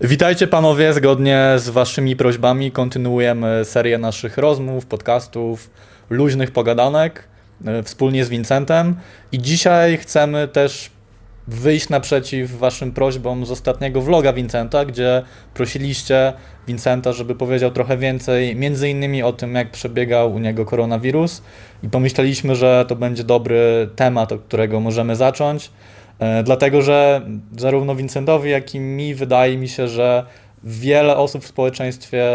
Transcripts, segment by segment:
Witajcie panowie, zgodnie z waszymi prośbami kontynuujemy serię naszych rozmów, podcastów, luźnych pogadanek e, wspólnie z Vincentem. I dzisiaj chcemy też wyjść naprzeciw waszym prośbom z ostatniego vloga Vincenta, gdzie prosiliście Vincenta, żeby powiedział trochę więcej, między innymi o tym, jak przebiegał u niego koronawirus. I pomyśleliśmy, że to będzie dobry temat, od którego możemy zacząć. E, dlatego, że zarówno Vincentowi, jak i mi wydaje mi się, że wiele osób w społeczeństwie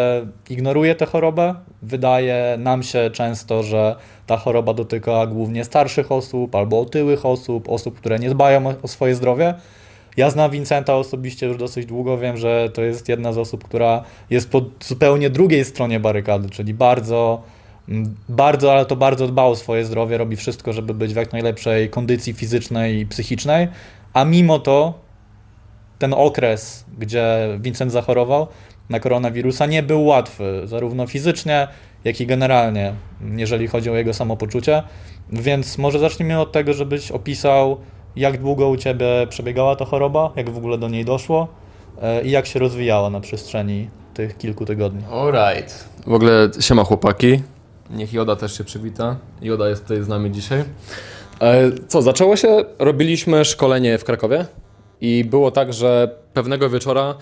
ignoruje tę chorobę. Wydaje nam się często, że ta choroba dotyka głównie starszych osób albo otyłych osób, osób, które nie dbają o swoje zdrowie. Ja znam Vincenta osobiście już dosyć długo, wiem, że to jest jedna z osób, która jest po zupełnie drugiej stronie barykady, czyli bardzo bardzo, ale to bardzo dba o swoje zdrowie, robi wszystko, żeby być w jak najlepszej kondycji fizycznej i psychicznej, a mimo to ten okres, gdzie Vincent zachorował na koronawirusa, nie był łatwy, zarówno fizycznie, jak i generalnie, jeżeli chodzi o jego samopoczucie. Więc może zacznijmy od tego, żebyś opisał, jak długo u ciebie przebiegała ta choroba, jak w ogóle do niej doszło e, i jak się rozwijała na przestrzeni tych kilku tygodni. Alright. W ogóle siema chłopaki. Niech Joda też się przywita. Joda jest tutaj z nami dzisiaj. E, co, zaczęło się, robiliśmy szkolenie w Krakowie i było tak, że pewnego wieczora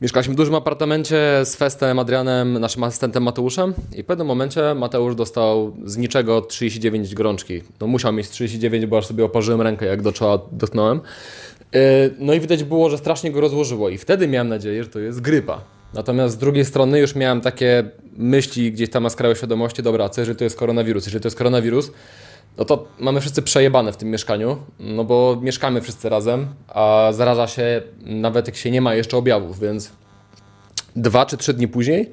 mieszkaliśmy w dużym apartamencie z Festem, Adrianem, naszym asystentem Mateuszem i w pewnym momencie Mateusz dostał z niczego 39 gorączki. No musiał mieć 39, bo aż sobie oparzyłem rękę, jak do czoła dotknąłem. E, no i widać było, że strasznie go rozłożyło i wtedy miałem nadzieję, że to jest grypa. Natomiast z drugiej strony już miałem takie myśli gdzieś tam na świadomości, dobra, co jeżeli to jest koronawirus? Jeżeli to jest koronawirus, no to mamy wszyscy przejebane w tym mieszkaniu, no bo mieszkamy wszyscy razem, a zaraża się nawet jak się nie ma jeszcze objawów, więc dwa czy trzy dni później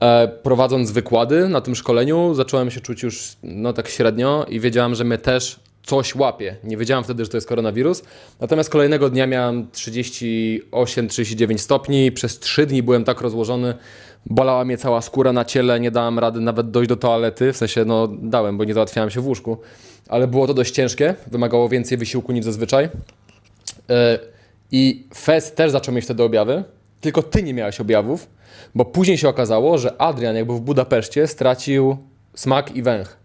e, prowadząc wykłady na tym szkoleniu zacząłem się czuć już no tak średnio i wiedziałem, że my też coś łapie. Nie wiedziałem wtedy, że to jest koronawirus. Natomiast kolejnego dnia miałem 38-39 stopni. Przez 3 dni byłem tak rozłożony, bolała mnie cała skóra na ciele, nie dałem rady nawet dojść do toalety. W sensie, no dałem, bo nie załatwiałem się w łóżku. Ale było to dość ciężkie, wymagało więcej wysiłku niż zazwyczaj. E, I Fez też zaczął mieć wtedy objawy, tylko ty nie miałeś objawów, bo później się okazało, że Adrian, jakby w Budapeszcie, stracił smak i węch.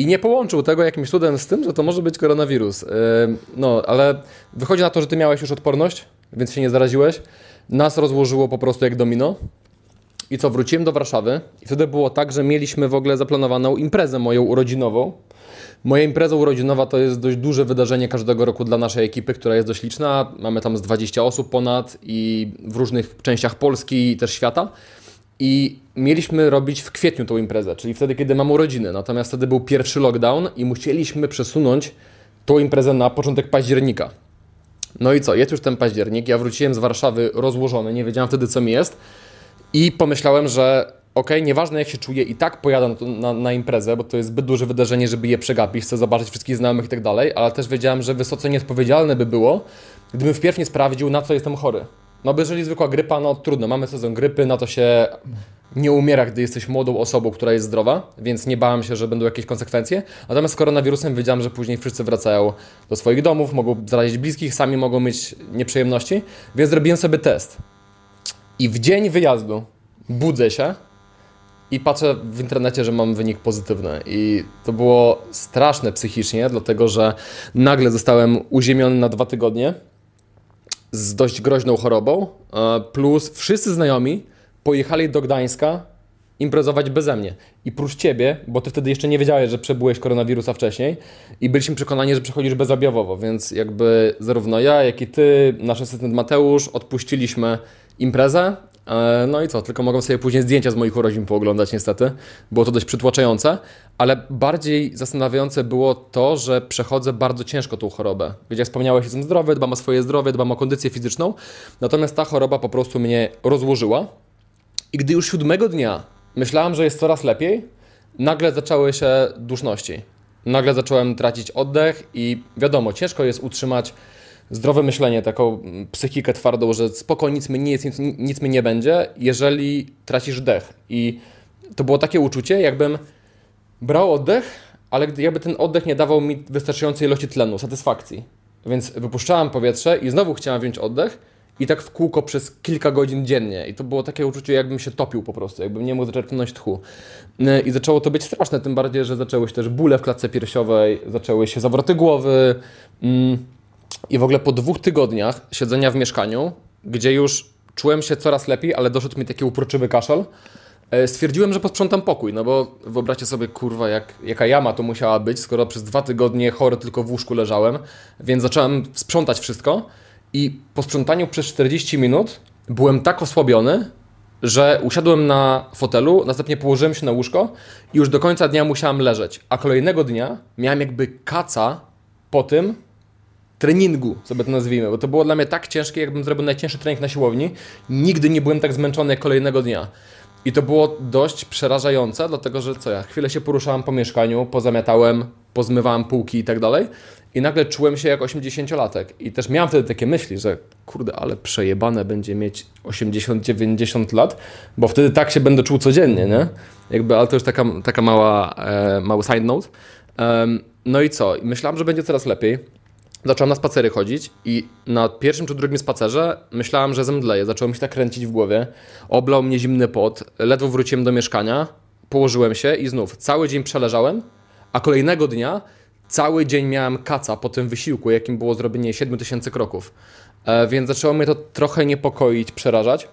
I nie połączył tego jakimś cudem z tym, że to może być koronawirus. No, ale wychodzi na to, że ty miałeś już odporność, więc się nie zaraziłeś. Nas rozłożyło po prostu jak domino. I co, wróciłem do Warszawy i wtedy było tak, że mieliśmy w ogóle zaplanowaną imprezę moją urodzinową. Moja impreza urodzinowa to jest dość duże wydarzenie każdego roku dla naszej ekipy, która jest dość liczna. Mamy tam z 20 osób ponad i w różnych częściach Polski i też świata. I mieliśmy robić w kwietniu tą imprezę, czyli wtedy, kiedy mam urodziny. Natomiast wtedy był pierwszy lockdown i musieliśmy przesunąć tą imprezę na początek października. No i co, jest już ten październik, ja wróciłem z Warszawy rozłożony, nie wiedziałem wtedy co mi jest i pomyślałem, że ok, nieważne jak się czuję, i tak pojadę na, na, na, imprezę, bo to jest zbyt duże wydarzenie, żeby je przegapić, chcę zobaczyć wszystkich znajomych i tak dalej, ale też wiedziałem, że wysoce nieodpowiedzialne by było, gdybym wpierw nie sprawdził, na co jestem chory. No bo jeżeli zwykła grypa, no trudno, mamy sezon grypy, na to się nie umiera, gdy jesteś młodą osobą, która jest zdrowa, więc nie bałem się, że będą jakieś konsekwencje. Natomiast z koronawirusem wiedziałem, że później wszyscy wracają do swoich domów, mogą zarazić bliskich, sami mogą mieć nieprzyjemności, więc zrobiłem sobie test. I w dzień wyjazdu budzę się i patrzę w internecie, że mam wynik pozytywny. I to było straszne psychicznie, dlatego że nagle zostałem uziemiony na dwa tygodnie z dość groźną chorobą, e, plus wszyscy znajomi pojechali do Gdańska imprezować beze mnie. I prócz ciebie, bo ty wtedy jeszcze nie wiedziałeś, że przebyłeś koronawirusa wcześniej i byliśmy przekonani, że przechodzisz bezobjawowo, więc jakby zarówno ja, jak i ty, nasz asystent Mateusz odpuściliśmy imprezę no i co, tylko mogą sobie później zdjęcia z moich urodzin pooglądać niestety. Było to dość przytłaczające, ale bardziej zastanawiające było to, że przechodzę bardzo ciężko tą chorobę. Wiecie, jak wspomniałeś, jestem zdrowy, dbam o swoje zdrowie, dbam o kondycję fizyczną, natomiast ta choroba po prostu mnie rozłożyła. I gdy już siódmego dnia myślałem, że jest coraz lepiej, nagle zaczęły się duszności. Nagle zacząłem tracić oddech i wiadomo, ciężko jest utrzymać zdrowe myślenie, taką psychikę twardą, że spoko, nic mi nie jest, nic, nic mi nie będzie, jeżeli tracisz dech. I to było takie uczucie, jakbym brał oddech, ale jakby ten oddech nie dawał mi wystarczającej ilości tlenu, satysfakcji. Więc wypuszczałem powietrze i znowu chciałem wziąć oddech i tak w kółko przez kilka godzin dziennie. I to było takie uczucie, jakbym się topił po prostu, jakbym nie mógł zaczerpnąć tchu. Y, I zaczęło to być straszne, tym bardziej, że zaczęły się też bóle w klatce piersiowej, zaczęły się zawroty głowy. Mm, I w ogóle po dwóch tygodniach siedzenia w mieszkaniu, gdzie już czułem się coraz lepiej, ale doszedł mi taki uproczywy kaszel, e, stwierdziłem, że posprzątam pokój, no bo wyobraźcie sobie, kurwa, jak, jaka jama to musiała być, skoro przez dwa tygodnie chory tylko w łóżku leżałem, więc zacząłem sprzątać wszystko i po sprzątaniu przez 40 minut byłem tak osłabiony, że usiadłem na fotelu, następnie położyłem się na łóżko i już do końca dnia musiałem leżeć, a kolejnego dnia miałem jakby kaca po tym, treningu, sobie to nazwijmy, bo to było dla mnie tak ciężkie, jakbym zrobił najcięższy trening na siłowni. Nigdy nie byłem tak zmęczony jak kolejnego dnia. I to było dość przerażające, dlatego że co ja, chwilę się poruszałem po mieszkaniu, pozamiatałem, pozmywałem półki i tak dalej. I nagle czułem się jak 80-latek. I też miałem wtedy takie myśli, że kurde, ale przejebane będzie mieć 80-90 lat, bo wtedy tak się będę czuł codziennie, nie? Jakby, ale to już taka, taka mała, e, mały side note. Um, no i co? Myślałem, że będzie coraz lepiej zacząłem na spacery chodzić i na pierwszym czy drugim spacerze myślałem, że zemdleję. Zacząłem się tak kręcić w głowie. Oblał mnie zimny pot. Ledwo wróciłem do mieszkania, położyłem się i znów cały dzień przeleżałem, a kolejnego dnia cały dzień miałem kaca po tym wysiłku, jakim było zrobienie 7000 kroków. E, więc zaczęło mnie to trochę niepokoić, przerażać.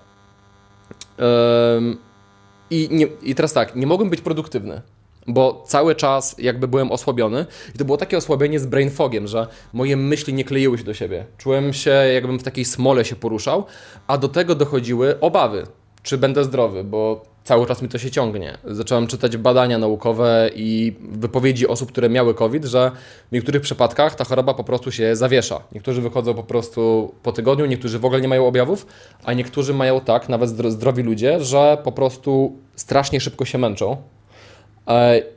i, nie, I teraz tak, nie mogłem być produktywny bo cały czas jakby byłem osłabiony i to było takie osłabienie z brain fogiem, że moje myśli nie kleiły się do siebie. Czułem się jakbym w takiej smole się poruszał, a do tego dochodziły obawy, czy będę zdrowy, bo cały czas mi to się ciągnie. Zacząłem czytać badania naukowe i wypowiedzi osób, które miały COVID, że w niektórych przypadkach ta choroba po prostu się zawiesza. Niektórzy wychodzą po prostu po tygodniu, niektórzy w ogóle nie mają objawów, a niektórzy mają tak, nawet zdrowi ludzie, że po prostu strasznie szybko się męczą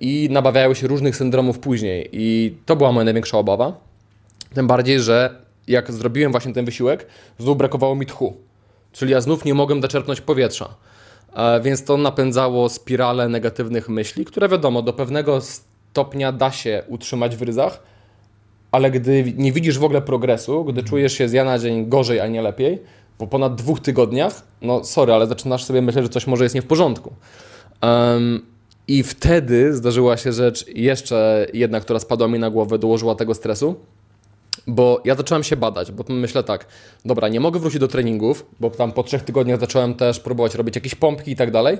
i nabawiają się różnych syndromów później. I to była moja największa obawa. Tym bardziej, że jak zrobiłem właśnie ten wysiłek, znów brakowało mi tchu. Czyli ja znów nie mogłem doczerpnąć powietrza. E, więc to napędzało spiralę negatywnych myśli, które wiadomo, do pewnego stopnia da się utrzymać w ryzach, ale gdy nie widzisz w ogóle progresu, gdy czujesz się z dnia na dzień gorzej, a nie lepiej, po ponad dwóch tygodniach, no sorry, ale zaczynasz sobie myśleć, że coś może jest nie w porządku. Um, i wtedy zdarzyła się rzecz jeszcze jedna, która spadła mi na głowę, dołożyła tego stresu, bo ja zacząłem się badać, bo myślę tak, dobra, nie mogę wrócić do treningów, bo tam po trzech tygodniach zacząłem też próbować robić jakieś pompki i tak dalej.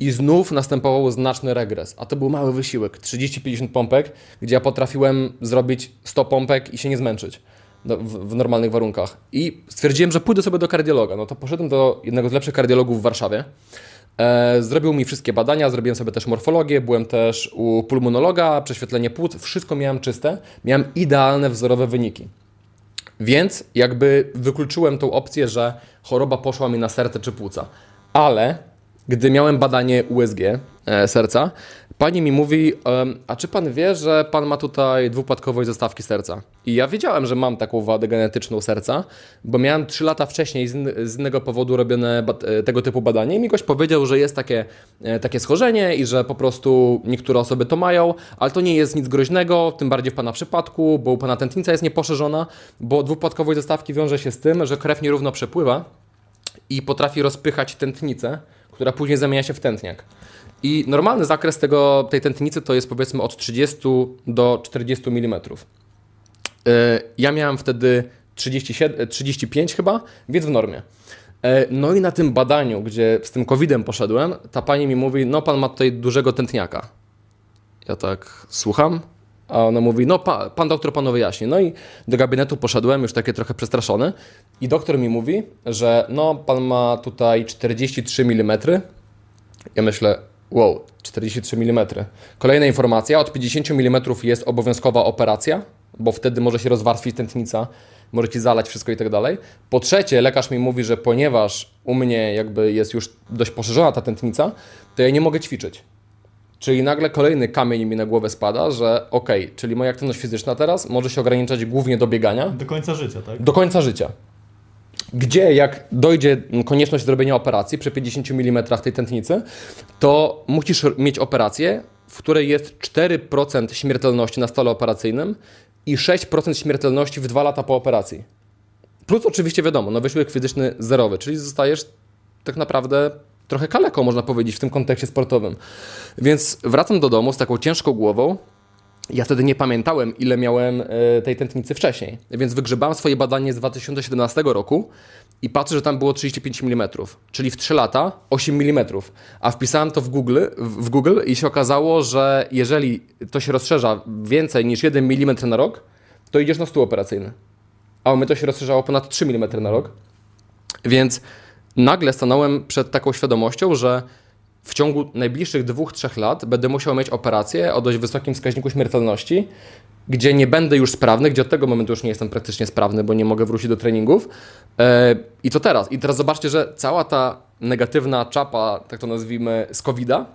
I znów następował znaczny regres, a to był mały wysiłek, 30-50 pompek, gdzie ja potrafiłem zrobić 100 pompek i się nie zmęczyć w, w normalnych warunkach. I stwierdziłem, że pójdę sobie do kardiologa. No to poszedłem do jednego z lepszych kardiologów w Warszawie. E, zrobił mi wszystkie badania, zrobiłem sobie też morfologię, byłem też u pulmonologa, prześwietlenie płuc, wszystko miałem czyste, miałem idealne wzorowe wyniki. Więc jakby wykluczyłem tą opcję, że choroba poszła mi na serce czy płuca. Ale gdy miałem badanie USG e, serca, Pani mi mówi, a czy pan wie, że pan ma tutaj dwupłatkowość zestawki serca? I ja wiedziałem, że mam taką wadę genetyczną serca, bo miałem 3 lata wcześniej z, innego powodu robione e, tego typu badanie i mi gość powiedział, że jest takie, e, takie schorzenie i że po prostu niektóre osoby to mają, ale to nie jest nic groźnego, tym bardziej w pana przypadku, bo u pana tętnica jest nieposzerzona, bo dwupłatkowość zestawki wiąże się z tym, że krew nierówno przepływa i potrafi rozpychać tętnicę, która później zamienia się w tętniak. I normalny zakres tego, tej tętnicy to jest powiedzmy od 30 do 40 mm. Ja miałem wtedy 37, 35 chyba, więc w normie. E, no i na tym badaniu, gdzie z tym COVID-em poszedłem, ta pani mi mówi, no pan ma tutaj dużego tętniaka. Ja tak słucham, a ona mówi, no pa, pan doktor panu wyjaśni. No i do gabinetu poszedłem, już takie trochę przestraszony i doktor mi mówi, że no pan ma tutaj 43 mm. Ja myślę, Wow, 43 mm. Kolejna informacja, od 50 mm jest obowiązkowa operacja, bo wtedy może się rozwarstwić tętnica, może Ci zalać wszystko i tak dalej. Po trzecie, lekarz mi mówi, że ponieważ u mnie jakby jest już dość poszerzona ta tętnica, to ja nie mogę ćwiczyć. Czyli nagle kolejny kamień mi na głowę spada, że okej, okay, czyli moja aktywność fizyczna teraz może się ograniczać głównie do biegania. Do końca życia, tak? Do końca życia gdzie jak dojdzie konieczność zrobienia operacji przy 50 mm tej tętnicy, to musisz mieć operację, w której jest 4% śmiertelności na stole operacyjnym i 6% śmiertelności w 2 lata po operacji. Plus oczywiście wiadomo, no wysiłek fizyczny zerowy, czyli zostajesz tak naprawdę trochę kaleką, można powiedzieć, w tym kontekście sportowym. Więc wracam do domu z taką ciężką głową, ja wtedy nie pamiętałem, ile miałem e, tej tętnicy wcześniej, więc wygrzebałem swoje badanie z 2017 roku i patrzę, że tam było 35 mm, czyli w 3 lata 8 mm, a wpisałem to w Google, w Google i się okazało, że jeżeli to się rozszerza więcej niż 1 mm na rok, to idziesz na stół operacyjny. A u mnie to się rozszerzało ponad 3 mm na rok, więc nagle stanąłem przed taką świadomością, że w ciągu najbliższych dwóch, trzech lat będę musiał mieć operację o dość wysokim wskaźniku śmiertelności, gdzie nie będę już sprawny, gdzie od tego momentu już nie jestem praktycznie sprawny, bo nie mogę wrócić do treningów. E, I co teraz? I teraz zobaczcie, że cała ta negatywna czapa, tak to nazwijmy, z COVID-a,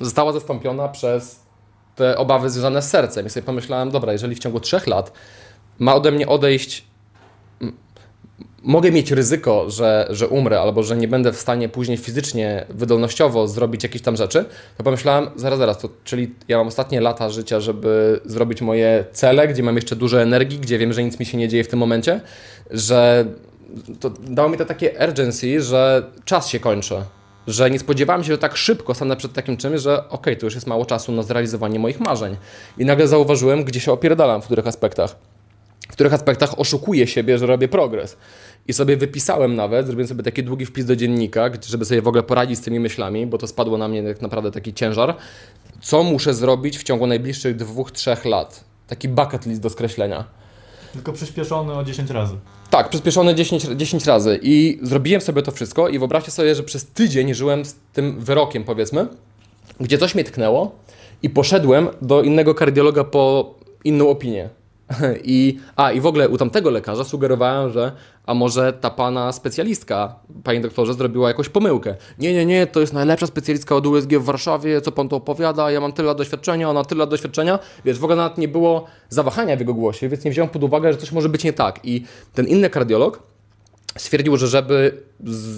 została zastąpiona przez te obawy związane z sercem. I sobie pomyślałem, dobra, jeżeli w ciągu trzech lat ma ode mnie odejść mogę mieć ryzyko, że, że umrę albo że nie będę w stanie później fizycznie, wydolnościowo zrobić jakieś tam rzeczy, to pomyślałem, zaraz, zaraz, to, czyli ja mam ostatnie lata życia, żeby zrobić moje cele, gdzie mam jeszcze dużo energii, gdzie wiem, że nic mi się nie dzieje w tym momencie, że to dało mi to takie urgency, że czas się kończy. Że nie spodziewałem się, że tak szybko stanę przed takim czymś, że okej, okay, to już jest mało czasu na zrealizowanie moich marzeń. I nagle zauważyłem, gdzie się opierdalam w których aspektach. W których aspektach oszukuję siebie, że robię progres. I sobie wypisałem nawet, zrobiłem sobie taki długi wpis do dziennika, żeby sobie w ogóle poradzić z tymi myślami, bo to spadło na mnie tak naprawdę taki ciężar. Co muszę zrobić w ciągu najbliższych dwóch, trzech lat? Taki bucket list do skreślenia. Tylko przyspieszony o 10 razy. Tak, przyspieszony 10, 10 razy. I zrobiłem sobie to wszystko i wyobraźcie sobie, że przez tydzień żyłem z tym wyrokiem, powiedzmy, gdzie coś mnie tknęło i poszedłem do innego kardiologa po inną opinię. I, a, i w ogóle u tamtego lekarza sugerowałem, że a może ta pana specjalistka, panie doktorze, zrobiła jakąś pomyłkę. Nie, nie, nie, to jest najlepsza specjalistka od USG w Warszawie, co pan to opowiada, ja mam tyle doświadczenia, ona tyle doświadczenia. Wiesz, w ogóle nawet nie było zawahania w jego głosie, więc nie wziąłem pod uwagę, że coś może być nie tak. I ten inny kardiolog stwierdził, że żeby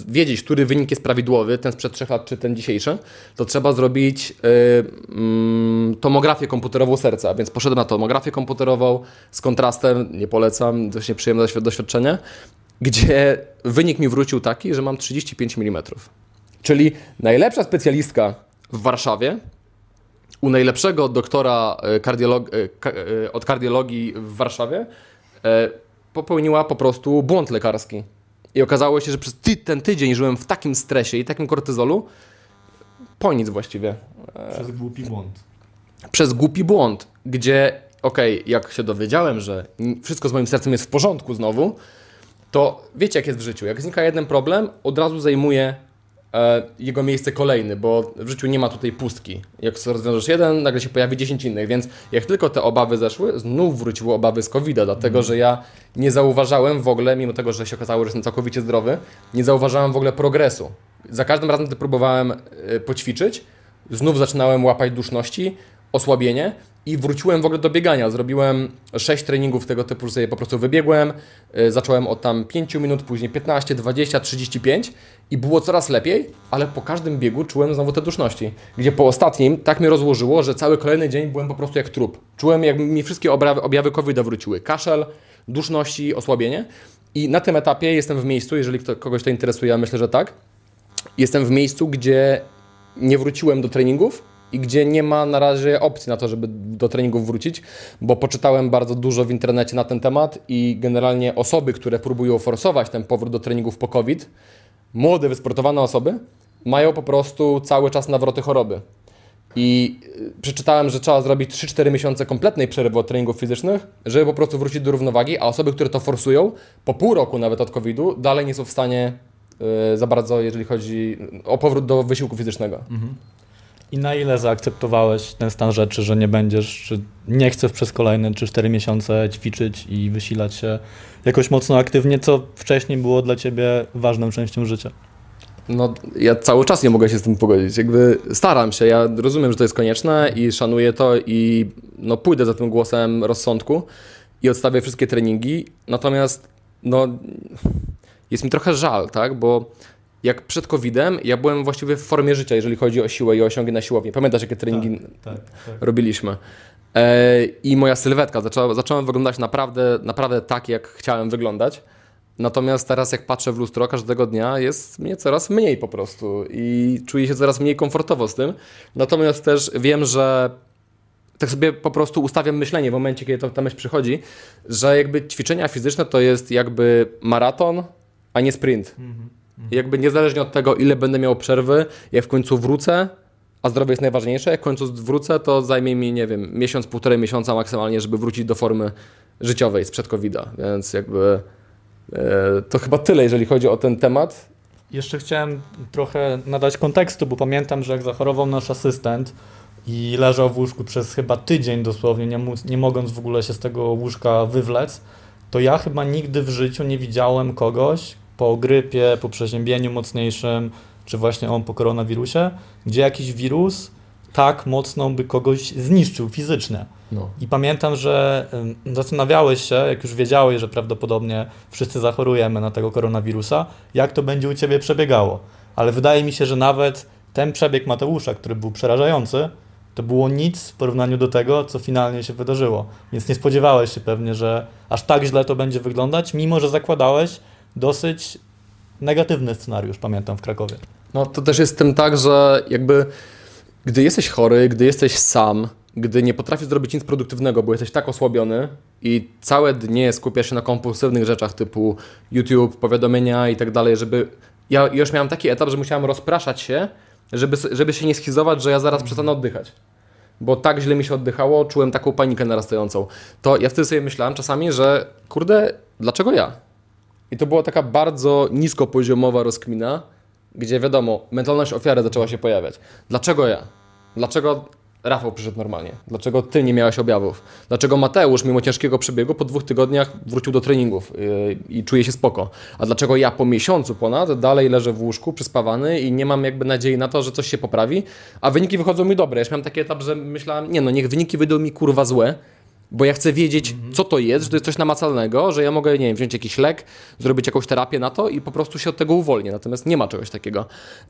wiedzieć, który wynik jest prawidłowy, ten sprzed trzech lat czy ten dzisiejszy, to trzeba zrobić yy, tomografię komputerową serca. Więc poszedłem na tomografię komputerową z kontrastem, nie polecam, dość nieprzyjemne doświadczenie, gdzie wynik mi wrócił taki, że mam 35 mm. Czyli najlepsza specjalistka w Warszawie u najlepszego doktora y, kardiolog y, y, od kardiologii w Warszawie popełniła po prostu błąd lekarski. I okazało się, że przez ty, ten tydzień żyłem w takim stresie i takim kortyzolu, po nic właściwie. Przez głupi błąd. Przez głupi błąd, gdzie, okej, okay, jak się dowiedziałem, że wszystko z moim sercem jest w porządku znowu, to wiecie, jak jest w życiu. Jak znika jeden problem, od razu zajmuje E, jego miejsce kolejny, bo w życiu nie ma tutaj pustki. Jak rozwiążesz jeden, nagle się pojawi 10 innych, więc jak tylko te obawy zeszły, znów wróciły obawy z COVID-a, dlatego mm. że ja nie zauważałem w ogóle, mimo tego, że się okazało, że jestem całkowicie zdrowy, nie zauważałem w ogóle progresu. Za każdym razem, gdy próbowałem e, poćwiczyć, znów zaczynałem łapać duszności, osłabienie i wróciłem w ogóle do biegania. Zrobiłem 6 treningów tego typu, że sobie po prostu wybiegłem. Y, zacząłem od tam 5 minut, później 15, 20, 35 i było coraz lepiej, ale po każdym biegu czułem znowu te duszności. Gdzie po ostatnim tak mnie rozłożyło, że cały kolejny dzień byłem po prostu jak trup. Czułem, jak mi wszystkie objawy, objawy COVID wróciły. Kaszel, duszności, osłabienie. I na tym etapie jestem w miejscu, jeżeli kogoś to interesuje, a myślę, że tak. Jestem w miejscu, gdzie nie wróciłem do treningów, i gdzie nie ma na razie opcji na to, żeby do treningów wrócić, bo poczytałem bardzo dużo w internecie na ten temat i generalnie osoby, które próbują forsować ten powrót do treningów po COVID, młode, wysportowane osoby, mają po prostu cały czas nawroty choroby. I y, przeczytałem, że trzeba zrobić 3-4 miesiące kompletnej przerwy od treningów fizycznych, żeby po prostu wrócić do równowagi, a osoby, które to forsują, po pół roku nawet od COVID-u, dalej nie są w stanie yy, za bardzo, jeżeli chodzi o powrót do wysiłku fizycznego. Mhm. I na ile zaakceptowałeś ten stan rzeczy, że nie będziesz, czy nie chcesz przez kolejne 3 4 miesiące ćwiczyć i wysilać się jakoś mocno aktywnie, co wcześniej było dla ciebie ważną częścią życia? No, ja cały czas nie mogę się z tym pogodzić. Jakby staram się, ja rozumiem, że to jest konieczne i szanuję to i no, pójdę za tym głosem rozsądku i odstawię wszystkie treningi. Natomiast no, jest mi trochę żal, tak, bo jak przed COVID-em, ja byłem właściwie w formie życia, jeżeli chodzi o siłę i o osiągi na siłowni. Pamiętasz, jakie treningi tak, tak, tak. robiliśmy? E, I moja sylwetka zaczęła, zacząłem wyglądać naprawdę, naprawdę tak, jak chciałem wyglądać. Natomiast teraz jak patrzę w lustro każdego dnia jest mnie coraz mniej po prostu i czuję się coraz mniej komfortowo z tym. Natomiast też wiem, że tak sobie po prostu ustawiam myślenie w momencie, kiedy to, ta myśl przychodzi, że jakby ćwiczenia fizyczne to jest jakby maraton, a nie sprint. Mhm. I jakby niezależnie od tego, ile będę miał przerwy, jak w końcu wrócę, a zdrowie jest najważniejsze, jak w końcu wrócę, to zajmie mi, nie wiem, miesiąc, półtorej miesiąca maksymalnie, żeby wrócić do formy życiowej sprzed covid -a. Więc jakby e, to chyba tyle, jeżeli chodzi o ten temat. Jeszcze chciałem trochę nadać kontekstu, bo pamiętam, że jak zachorował nasz asystent i leżał w łóżku przez chyba tydzień dosłownie, nie, nie mogąc w ogóle się z tego łóżka wywlec, to ja chyba nigdy w życiu nie widziałem kogoś, po grypie, po przeziębieniu mocniejszym, czy właśnie on po koronawirusie, gdzie jakiś wirus tak mocno by kogoś zniszczył fizycznie. No. I pamiętam, że zastanawiałeś się, jak już wiedziałeś, że prawdopodobnie wszyscy zachorujemy na tego koronawirusa, jak to będzie u ciebie przebiegało. Ale wydaje mi się, że nawet ten przebieg Mateusza, który był przerażający, to było nic w porównaniu do tego, co finalnie się wydarzyło. Więc nie spodziewałeś się pewnie, że aż tak źle to będzie wyglądać, mimo że zakładałeś, dosyć negatywny scenariusz, pamiętam, w Krakowie. No to też jest tym tak, że jakby gdy jesteś chory, gdy jesteś sam, gdy nie potrafisz zrobić nic produktywnego, bo jesteś tak osłabiony i całe dnie skupiasz się na kompulsywnych rzeczach typu YouTube, powiadomienia i tak dalej, żeby... Ja już miałem taki etap, że musiałem rozpraszać się, żeby, żeby się nie schizować, że ja zaraz przestanę oddychać. Bo tak źle mi się oddychało, czułem taką panikę narastającą. To ja wtedy sobie myślałem czasami, że kurde, dlaczego ja? I to była taka bardzo niskopoziomowa rozkmina, gdzie wiadomo, mentalność ofiary zaczęła się pojawiać. Dlaczego ja? Dlaczego Rafał przyszedł normalnie? Dlaczego ty nie miałeś objawów? Dlaczego Mateusz, mimo ciężkiego przebiegu, po dwóch tygodniach wrócił do treningów yy, i czuje się spoko? A dlaczego ja po miesiącu ponad dalej leżę w łóżku przyspawany i nie mam jakby nadziei na to, że coś się poprawi, a wyniki wychodzą mi dobre? Ja miałem taki etap, że myślałem, nie no, niech wyniki wyjdą mi kurwa złe, bo ja chcę wiedzieć, co to jest, że to jest coś namacalnego, że ja mogę, nie wiem, wziąć jakiś lek, zrobić jakąś terapię na to i po prostu się od tego uwolnię. Natomiast nie ma czegoś takiego.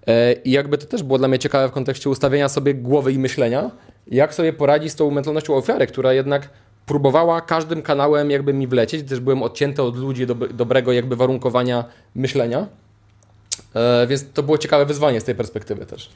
E, I jakby to też było dla mnie ciekawe w kontekście ustawienia sobie głowy i myślenia, jak sobie poradzić z tą mentalnością ofiary, która jednak próbowała każdym kanałem jakby mi wlecieć, też byłem odcięty od ludzi do, dobrego jakby warunkowania myślenia. E, więc to było ciekawe wyzwanie z tej perspektywy też.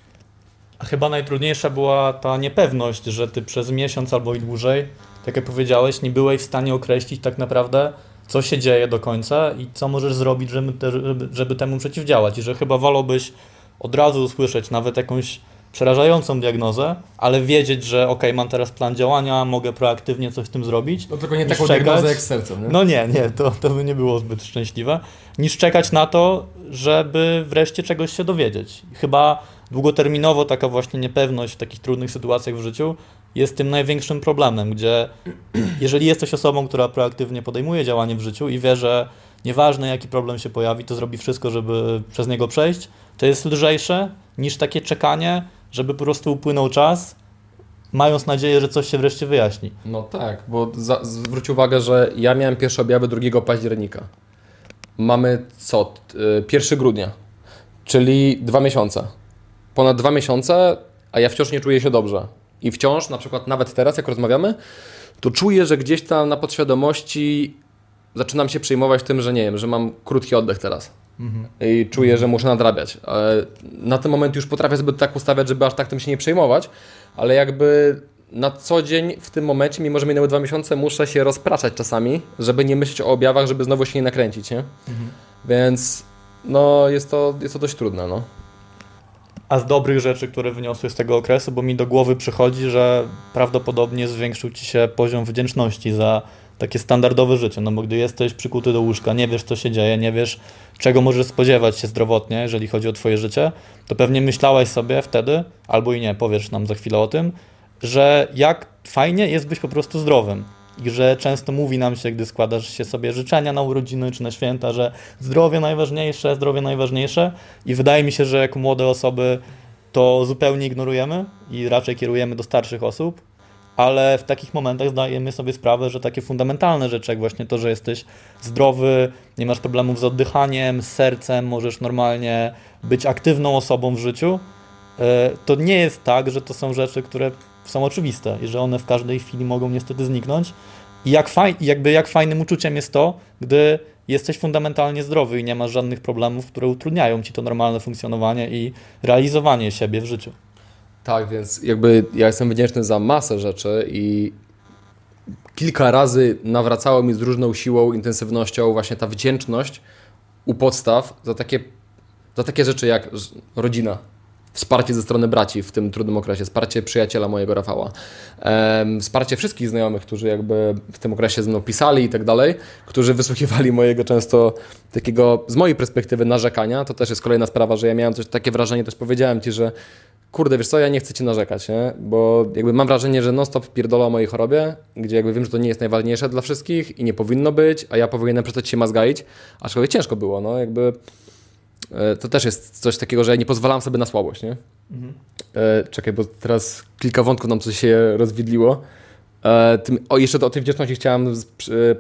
A chyba najtrudniejsza była ta niepewność, że ty przez miesiąc albo i dłużej tak jak powiedziałeś, nie byłeś w stanie określić tak naprawdę, co się dzieje do końca i co możesz zrobić, żeby, żeby, żeby temu przeciwdziałać. I że chyba wolałbyś od razu usłyszeć nawet jakąś przerażającą diagnozę, ale wiedzieć, że ok, mam teraz plan działania, mogę proaktywnie coś z tym zrobić. No tylko nie taką czekać. diagnozę jak z sercem, nie? No nie, nie, to, to by nie było zbyt szczęśliwe. Niż czekać na to, żeby wreszcie czegoś się dowiedzieć. Chyba długoterminowo taka właśnie niepewność w takich trudnych sytuacjach w życiu jest tym największym problemem, gdzie jeżeli jesteś osobą, która proaktywnie podejmuje działanie w życiu i wie, że nieważne jaki problem się pojawi, to zrobi wszystko, żeby przez niego przejść, to jest lżejsze niż takie czekanie, żeby po prostu upłynął czas, mając nadzieję, że coś się wreszcie wyjaśni. No tak, bo za, zwróć uwagę, że ja miałem pierwsze objawy 2 października. Mamy co? 1 grudnia, czyli dwa miesiące. Ponad dwa miesiące, a ja wciąż nie czuję się dobrze. I wciąż, na przykład nawet teraz, jak rozmawiamy, to czuję, że gdzieś tam na podświadomości zaczynam się przejmować tym, że nie wiem, że mam krótki oddech teraz. Mhm. I czuję, że muszę nadrabiać. Na ten moment już potrafię sobie tak ustawiać, żeby aż tak tym się nie przejmować, ale jakby na co dzień w tym momencie, mimo że minęły dwa miesiące, muszę się rozpraszać czasami, żeby nie myśleć o objawach, żeby znowu się nie nakręcić, nie? Mhm. Więc no, jest, to, jest to dość trudne. No a z dobrych rzeczy, które wyniosły z tego okresu, bo mi do głowy przychodzi, że prawdopodobnie zwiększył ci się poziom wdzięczności za takie standardowe życie, no bo gdy jesteś przykuty do łóżka, nie wiesz co się dzieje, nie wiesz czego możesz spodziewać się zdrowotnie, jeżeli chodzi o twoje życie, to pewnie myślałeś sobie wtedy, albo i nie, powiesz nam za chwilę o tym, że jak fajnie jest być po prostu zdrowym i że często mówi nam się, gdy składasz się sobie życzenia na urodziny czy na święta, że zdrowie najważniejsze, zdrowie najważniejsze. I wydaje mi się, że jako młode osoby to zupełnie ignorujemy i raczej kierujemy do starszych osób, ale w takich momentach zdajemy sobie sprawę, że takie fundamentalne rzeczy, jak właśnie to, że jesteś zdrowy, nie masz problemów z oddychaniem, z sercem, możesz normalnie być aktywną osobą w życiu, e, to nie jest tak, że to są rzeczy, które są oczywiste i że one w każdej chwili mogą niestety zniknąć. I jak, faj, jakby jak fajnym uczuciem jest to, gdy jesteś fundamentalnie zdrowy i nie masz żadnych problemów, które utrudniają ci to normalne funkcjonowanie i realizowanie siebie w życiu. Tak, więc jakby ja jestem wdzięczny za masę rzeczy i kilka razy nawracało mi z różną siłą, intensywnością właśnie ta wdzięczność u podstaw za takie, za takie rzeczy jak rodzina, wsparcie ze strony braci w tym trudnym okresie, wsparcie przyjaciela mojego Rafała, wsparcie wszystkich znajomych, którzy jakby w tym okresie ze mną pisali i tak dalej, którzy wysłuchiwali mojego często takiego, z mojej perspektywy, narzekania. To też jest kolejna sprawa, że ja miałem coś, takie wrażenie, też powiedziałem Ci, że kurde, wiesz co, ja nie chcę Ci narzekać, nie? bo jakby mam wrażenie, że non-stop pierdola o mojej chorobie, gdzie jakby wiem, że to nie jest najważniejsze dla wszystkich i nie powinno być, a ja powinienem przestać się mazgaić, aczkolwiek ciężko było, no jakby to też jest coś takiego, że ja nie pozwalam sobie na słabość, nie? Mhm. E, czekaj, bo teraz kilka wątków nam coś się rozwidliło. E, tym, o, jeszcze o tej wdzięczności chciałem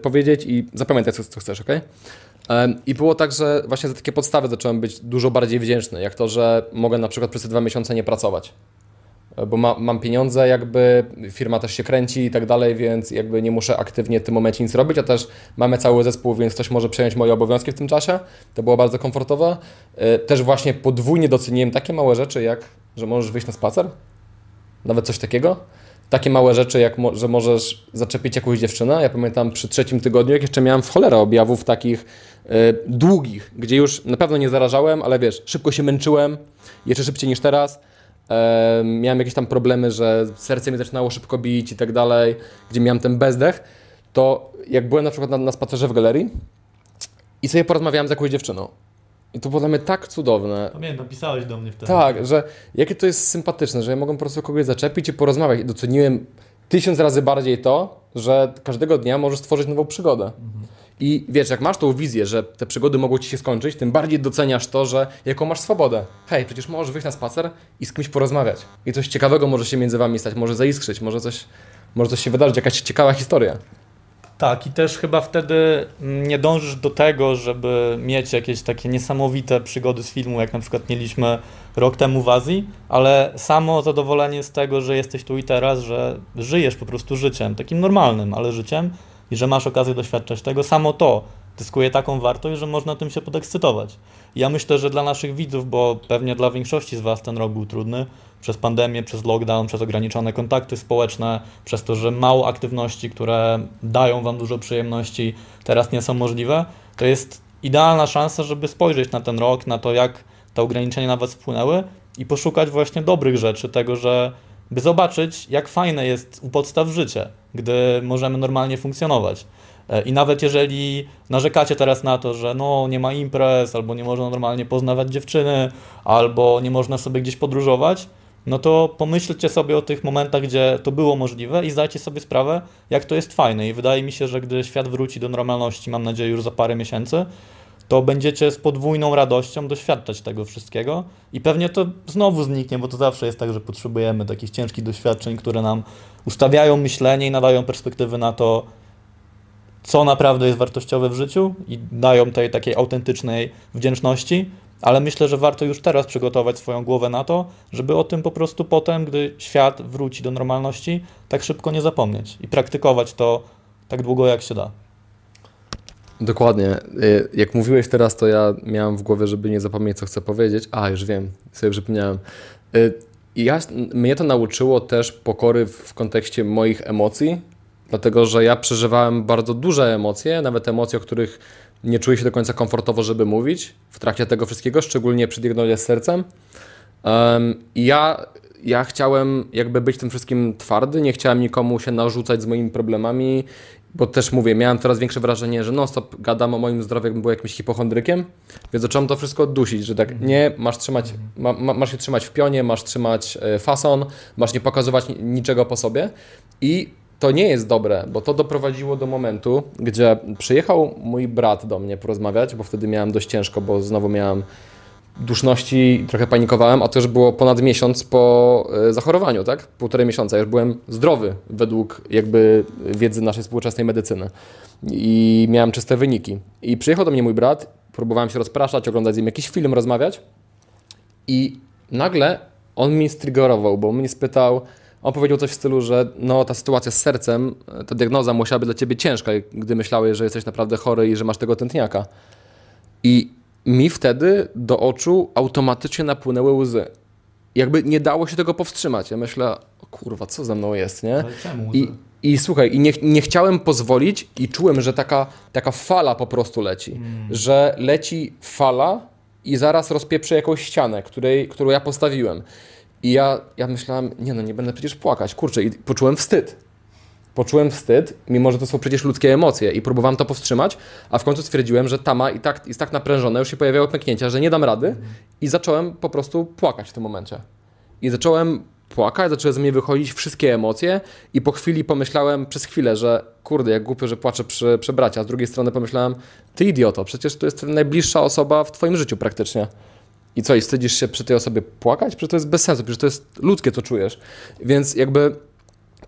powiedzieć i zapamiętaj, co, co chcesz, ok? I było tak, że właśnie za takie podstawy zacząłem być dużo bardziej wdzięczny, jak to, że mogę na przykład przez te dwa miesiące nie pracować bo ma, mam pieniądze, jakby firma też się kręci i tak dalej, więc jakby nie muszę aktywnie w tym momencie nic robić, a też mamy cały zespół, więc ktoś może przejąć moje obowiązki w tym czasie. To było bardzo komfortowe. E, też właśnie podwójnie doceniłem takie małe rzeczy, jak że możesz wyjść na spacer, nawet coś takiego. Takie małe rzeczy, jak mo że możesz zaczepić jakąś dziewczynę. Ja pamiętam przy trzecim tygodniu, jak jeszcze miałem w cholera objawów takich y, długich, gdzie już na pewno nie zarażałem, ale wiesz, szybko się męczyłem, jeszcze szybciej niż teraz miałem jakieś tam problemy, że serce mi zaczynało szybko bić i tak dalej, gdzie miałem ten bezdech, to jak byłem na przykład na, na spacerze w galerii i sobie porozmawiałem z jakąś dziewczyną. I to było dla mnie tak cudowne. Pamiętam, napisałeś do mnie wtedy. Tak, że jakie to jest sympatyczne, że ja mogłem po prostu kogoś zaczepić i porozmawiać. I doceniłem tysiąc razy bardziej to, że każdego dnia możesz stworzyć nową przygodę. Mhm. I wiesz, jak masz tą wizję, że te przygody mogą ci się skończyć, tym bardziej doceniasz to, że jaką masz swobodę. Hej, przecież możesz wyjść na spacer i z kimś porozmawiać. I coś ciekawego może się między wami stać, może zaiskrzyć, może coś, może coś się wydarzyć, jakaś ciekawa historia. Tak, i też chyba wtedy nie dążysz do tego, żeby mieć jakieś takie niesamowite przygody z filmu, jak na przykład mieliśmy rok temu w Azji, ale samo zadowolenie z tego, że jesteś tu i teraz, że żyjesz po prostu życiem, takim normalnym, ale życiem, i że masz okazję doświadczać tego, samo to zyskuje taką wartość, że można tym się podekscytować. Ja myślę, że dla naszych widzów, bo pewnie dla większości z Was ten rok był trudny, przez pandemię, przez lockdown, przez ograniczone kontakty społeczne, przez to, że mało aktywności, które dają Wam dużo przyjemności, teraz nie są możliwe, to jest idealna szansa, żeby spojrzeć na ten rok, na to, jak te ograniczenia na Was wpłynęły i poszukać właśnie dobrych rzeczy, tego, że by zobaczyć, jak fajne jest u podstaw życie, gdy możemy normalnie funkcjonować. E, I nawet jeżeli narzekacie teraz na to, że no nie ma imprez, albo nie można normalnie poznawać dziewczyny, albo nie można sobie gdzieś podróżować, no to pomyślcie sobie o tych momentach, gdzie to było możliwe i zdajcie sobie sprawę, jak to jest fajne. I wydaje mi się, że gdy świat wróci do normalności, mam nadzieję już za parę miesięcy, to będziecie z podwójną radością doświadczać tego wszystkiego i pewnie to znowu zniknie, bo to zawsze jest tak, że potrzebujemy takich ciężkich doświadczeń, które nam ustawiają myślenie i nadają perspektywy na to, co naprawdę jest wartościowe w życiu i dają tej takiej autentycznej wdzięczności, ale myślę, że warto już teraz przygotować swoją głowę na to, żeby o tym po prostu potem, gdy świat wróci do normalności, tak szybko nie zapomnieć i praktykować to tak długo jak się da. Dokładnie. Y, jak mówiłeś teraz, to ja miałem w głowie, żeby nie zapomnieć, co chcę powiedzieć. A, już wiem, sobie przypomniałem. Y, ja, mnie to nauczyło też pokory w kontekście moich emocji, dlatego że ja przeżywałem bardzo duże emocje, nawet emocje, o których nie czuję się do końca komfortowo, żeby mówić w trakcie tego wszystkiego, szczególnie przy diagnozie z sercem. Um, I ja, ja chciałem jakby być tym wszystkim twardy, nie chciałem nikomu się narzucać z moimi problemami bo też mówię, miałem coraz większe wrażenie, że non stop gadam o moim zdrowiu, jakbym był jakimś hipochondrykiem, więc zacząłem to wszystko dusić, że tak nie, masz trzymać, ma, ma, masz się trzymać w pionie, masz trzymać e, fason, masz nie pokazywać niczego po sobie i to nie jest dobre, bo to doprowadziło do momentu, gdzie przyjechał mój brat do mnie porozmawiać, bo wtedy miałem dość ciężko, bo znowu miałem duszności, trochę panikowałem, a to już było ponad miesiąc po e, zachorowaniu, tak? Półtorej miesiąca. Już byłem zdrowy według jakby wiedzy naszej współczesnej medycyny i miałem czyste wyniki. I przyjechał do mnie mój brat, próbowałem się rozpraszać, oglądać z nim jakiś film, rozmawiać i nagle on mi striggerował, bo mnie spytał, On powiedział coś w stylu, że no ta sytuacja z sercem, ta diagnoza musiała być dla ciebie ciężka, gdy myślałeś, że jesteś naprawdę chory i że masz tego tętniaka. I mi wtedy do oczu automatycznie napłynęły łzy. Jakby nie dało się tego powstrzymać. Ja myślę, o kurwa, co ze mną jest, nie? I, i słuchaj, i nie, nie chciałem pozwolić i czułem, że taka, taka fala po prostu leci. Mm. Że leci fala i zaraz rozpieprzy jakąś ścianę, której, którą ja postawiłem. I ja, ja myślałem, nie no, nie będę przecież płakać, kurczę, i poczułem wstyd. Poczułem wstyd, mimo że to są przecież ludzkie emocje i próbowałem to powstrzymać, a w końcu stwierdziłem, że tama i tak, jest tak naprężona, już się pojawiały pęknięcia, że nie dam rady i zacząłem po prostu płakać w tym momencie. I zacząłem płakać, zaczęły ze mnie wychodzić wszystkie emocje i po chwili pomyślałem przez chwilę, że kurde, jak głupio, że płaczę przy, przy bracia. Z drugiej strony pomyślałem, ty idioto, przecież to jest najbliższa osoba w twoim życiu praktycznie. I co, i wstydzisz się przy tej osobie płakać? Przecież to jest bez sensu, przecież to jest ludzkie, co czujesz. Więc jakby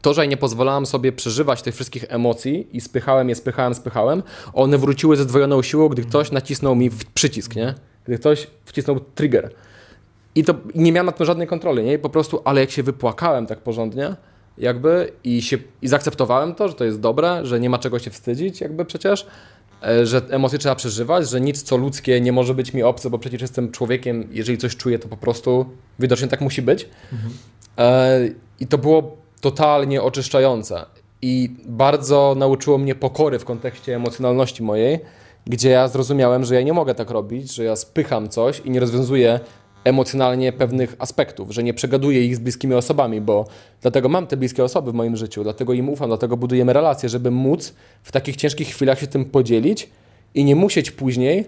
to, że nie pozwalałem sobie przeżywać tych wszystkich emocji i spychałem je, spychałem, spychałem, one wróciły ze zdwojoną siłą, gdy ktoś nacisnął mi przycisk, nie? Gdy ktoś wcisnął trigger. I to i nie miałem nad tym żadnej kontroli, nie? I po prostu, ale jak się wypłakałem tak porządnie, jakby i, się, i zaakceptowałem to, że to jest dobre, że nie ma czego się wstydzić, jakby przecież, e, że emocje trzeba przeżywać, że nic co ludzkie nie może być mi obce, bo przecież jestem człowiekiem, jeżeli coś czuję, to po prostu widocznie tak musi być. E, I to było totalnie oczyszczające. I bardzo nauczyło mnie pokory w kontekście emocjonalności mojej, gdzie ja zrozumiałem, że ja nie mogę tak robić, że ja spycham coś i nie rozwiązuję emocjonalnie pewnych aspektów, że nie przegaduję ich z bliskimi osobami, bo dlatego mam te bliskie osoby w moim życiu, dlatego im ufam, dlatego budujemy relacje, żeby móc w takich ciężkich chwilach się tym podzielić i nie musieć później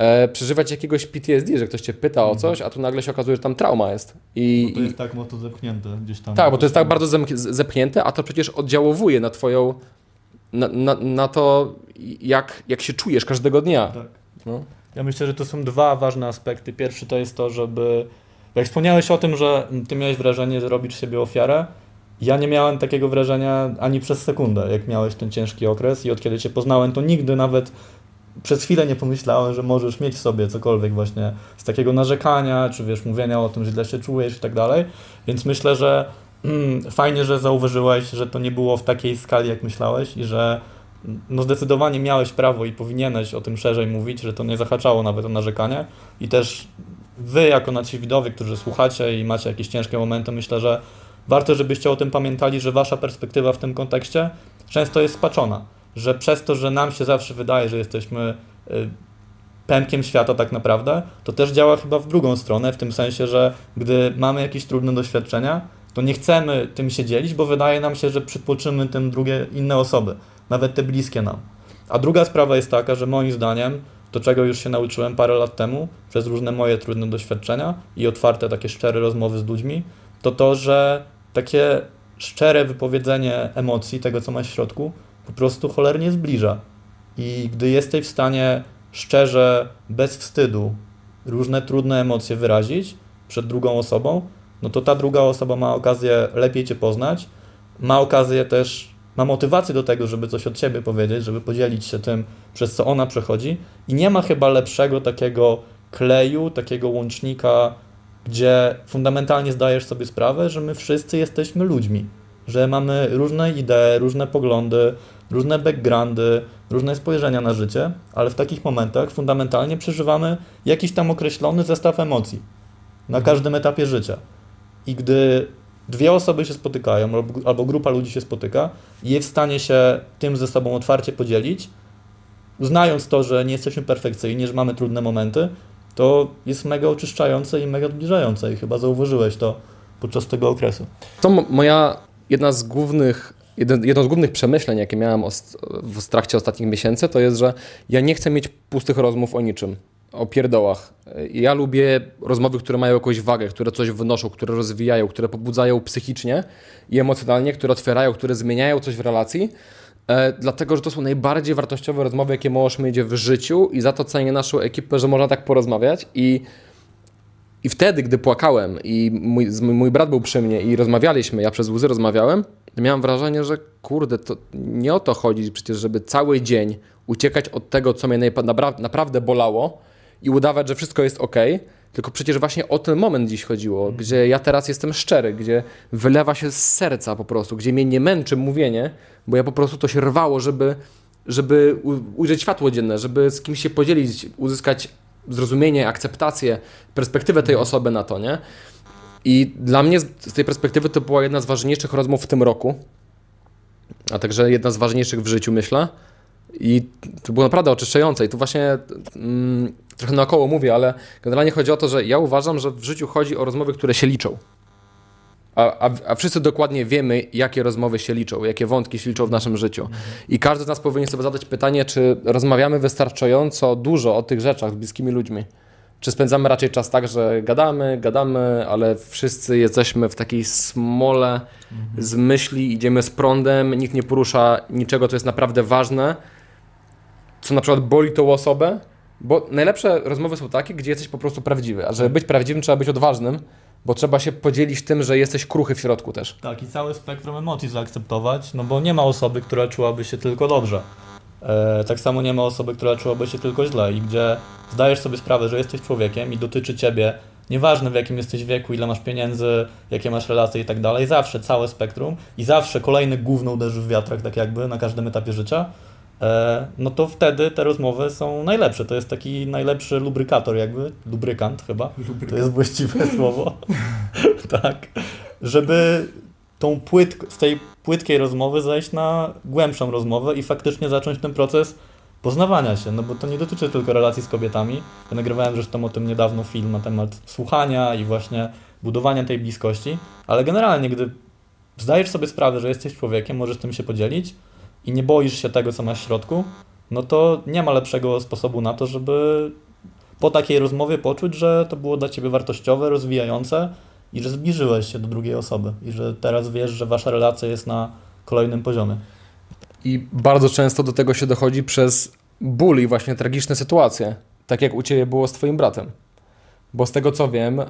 e, przeżywać jakiegoś PTSD, że ktoś cię pyta o coś, a tu nagle się okazuje, że tam trauma jest. I, Bo to i- jest tak mocno zepchnięte gdzieś tam. tak, bo to jest tak bardzo zepchnięte, a to przecież oddziałowuje na twoją, na, na, na to, jak, jak się czujesz każdego dnia. Tak. No. Ja myślę, że to są dwa ważne aspekty. Pierwszy to jest to, żeby. Jak wspomniałeś o tym, że ty miałeś wrażenie, że robisz siebie ofiarę, ja nie miałem takiego wrażenia ani przez sekundę, jak miałeś ten ciężki okres i od kiedy cię poznałem, to nigdy nawet przez chwilę nie pomyślałem, że możesz mieć w sobie cokolwiek właśnie z takiego narzekania, czy wiesz, mówienia o tym, że źle się czujesz i tak dalej. Więc myślę, że mm, fajnie, że zauważyłeś, że to nie było w takiej skali, jak myślałeś i że no zdecydowanie miałeś prawo i powinieneś o tym szerzej mówić, że to nie zahaczało nawet o narzekanie i też wy jako nasi widowie, którzy słuchacie i macie jakieś ciężkie momenty, myślę, że warto, żebyście o tym pamiętali, że wasza perspektywa w tym kontekście często jest spaczona, że przez to, że nam się zawsze wydaje, że jesteśmy y, pępkiem świata tak naprawdę, to też działa chyba w drugą stronę, w tym sensie, że gdy mamy jakieś trudne doświadczenia, to nie chcemy tym się dzielić, bo wydaje nam się, że przytłoczymy tym drugie inne osoby, nawet te bliskie nam. A druga sprawa jest taka, że moim zdaniem, to czego już się nauczyłem parę lat temu, przez różne moje trudne doświadczenia i otwarte takie szczere rozmowy z ludźmi, to to, że takie szczere wypowiedzenie emocji, tego co masz w środku, po prostu cholernie zbliża. I gdy jesteś w stanie szczerze, bez wstydu, różne trudne emocje wyrazić przed drugą osobą, no to ta druga osoba ma okazję lepiej Cię poznać, ma okazję też, ma motywację do tego, żeby coś od Ciebie powiedzieć, żeby podzielić się tym, przez co ona przechodzi i nie ma chyba lepszego takiego kleju, takiego łącznika, gdzie fundamentalnie zdajesz sobie sprawę, że my wszyscy jesteśmy ludźmi, że mamy różne idee, różne poglądy, różne backgroundy, różne spojrzenia na życie, ale w takich momentach fundamentalnie przeżywamy jakiś tam określony zestaw emocji na każdym etapie życia. I gdy dwie osoby się spotykają, albo, albo grupa ludzi się spotyka i jest w stanie się tym ze sobą otwarcie podzielić, uznając to, że nie jesteśmy perfekcyjni, że mamy trudne momenty, to jest mega oczyszczające i mega zbliżające i chyba zauważyłeś to podczas tego okresu. To mo- moja jedna z głównych, jedno z głównych przemyśleń, jakie miałem w trakcie ostatnich miesięcy, to jest, że ja nie chcę mieć pustych rozmów o niczym, o pierdołach. Ja lubię rozmowy, które mają jakąś wagę, które coś wnoszą, które rozwijają, które pobudzają psychicznie i emocjonalnie, które otwierają, które zmieniają coś w relacji. E, dlatego, że to są najbardziej wartościowe rozmowy, jakie możesz mieć w życiu i za to cenię naszą ekipę, że można tak porozmawiać i i wtedy, gdy płakałem i mój, mój brat był przy mnie i rozmawialiśmy, ja przez łzy rozmawiałem, miałem wrażenie, że kurde, to nie o to chodzi przecież, żeby cały dzień uciekać od tego, co mnie naprawdę bolało i udawać, że wszystko jest ok, tylko przecież właśnie o ten moment dziś chodziło, mm. gdzie ja teraz jestem szczery, gdzie wylewa się z serca po prostu, gdzie mnie nie męczy mówienie, bo ja po prostu to się rwało, żeby, żeby ujrzeć światło dzienne, żeby z kimś się podzielić, uzyskać zrozumienie, akceptację, perspektywę tej osoby na to, nie? I dla mnie z tej perspektywy to była jedna z ważniejszych rozmów w tym roku, a także jedna z ważniejszych w życiu, myślę. I to było naprawdę oczyszczające. I tu właśnie mm, trochę naokoło mówię, ale generalnie chodzi o to, że ja uważam, że w życiu chodzi o rozmowy, które się liczą. A, a, a, wszyscy dokładnie wiemy, jakie rozmowy się liczą, jakie wątki się liczą w naszym życiu. I każdy z nas powinien sobie zadać pytanie, czy rozmawiamy wystarczająco dużo o tych rzeczach z bliskimi ludźmi. Czy spędzamy raczej czas tak, że gadamy, gadamy, ale wszyscy jesteśmy w takiej smole mhm. z myśli, idziemy z prądem, nikt nie porusza niczego, co jest naprawdę ważne, co na przykład boli tą osobę, bo najlepsze rozmowy są takie, gdzie jesteś po prostu prawdziwy, a żeby być prawdziwym trzeba być odważnym, bo trzeba się podzielić tym, że jesteś kruchy w środku też. Tak, i cały spektrum emocji zaakceptować, no bo nie ma osoby, która czułaby się tylko dobrze. E, tak samo nie ma osoby, która czułaby się tylko źle i gdzie zdajesz sobie sprawę, że jesteś człowiekiem i dotyczy ciebie, nieważne w jakim jesteś wieku, ile masz pieniędzy, jakie masz relacje i tak dalej, zawsze całe spektrum i zawsze kolejny gówno uderzy w wiatrak, tak jakby na każdym etapie życia, no to wtedy te rozmowy są najlepsze. To jest taki najlepszy lubrykator jakby, lubrykant chyba, lubrykant. to jest właściwe słowo, tak, żeby tą płytk, z tej płytkiej rozmowy zejść na głębszą rozmowę i faktycznie zacząć ten proces poznawania się, no bo to nie dotyczy tylko relacji z kobietami. Ja nagrywałem zresztą o tym niedawno film na temat słuchania i właśnie budowania tej bliskości, ale generalnie, gdy zdajesz sobie sprawę, że jesteś człowiekiem, możesz tym się podzielić i nie boisz się tego, co masz w środku, no to nie ma lepszego sposobu na to, żeby po takiej rozmowie poczuć, że to było dla ciebie wartościowe, rozwijające i że zbliżyłeś się do drugiej osoby i że teraz wiesz, że wasza relacja jest na kolejnym poziomie. I bardzo często do tego się dochodzi przez ból i właśnie tragiczne sytuacje, tak jak u Ciebie było z Twoim bratem. Bo z tego co wiem, e,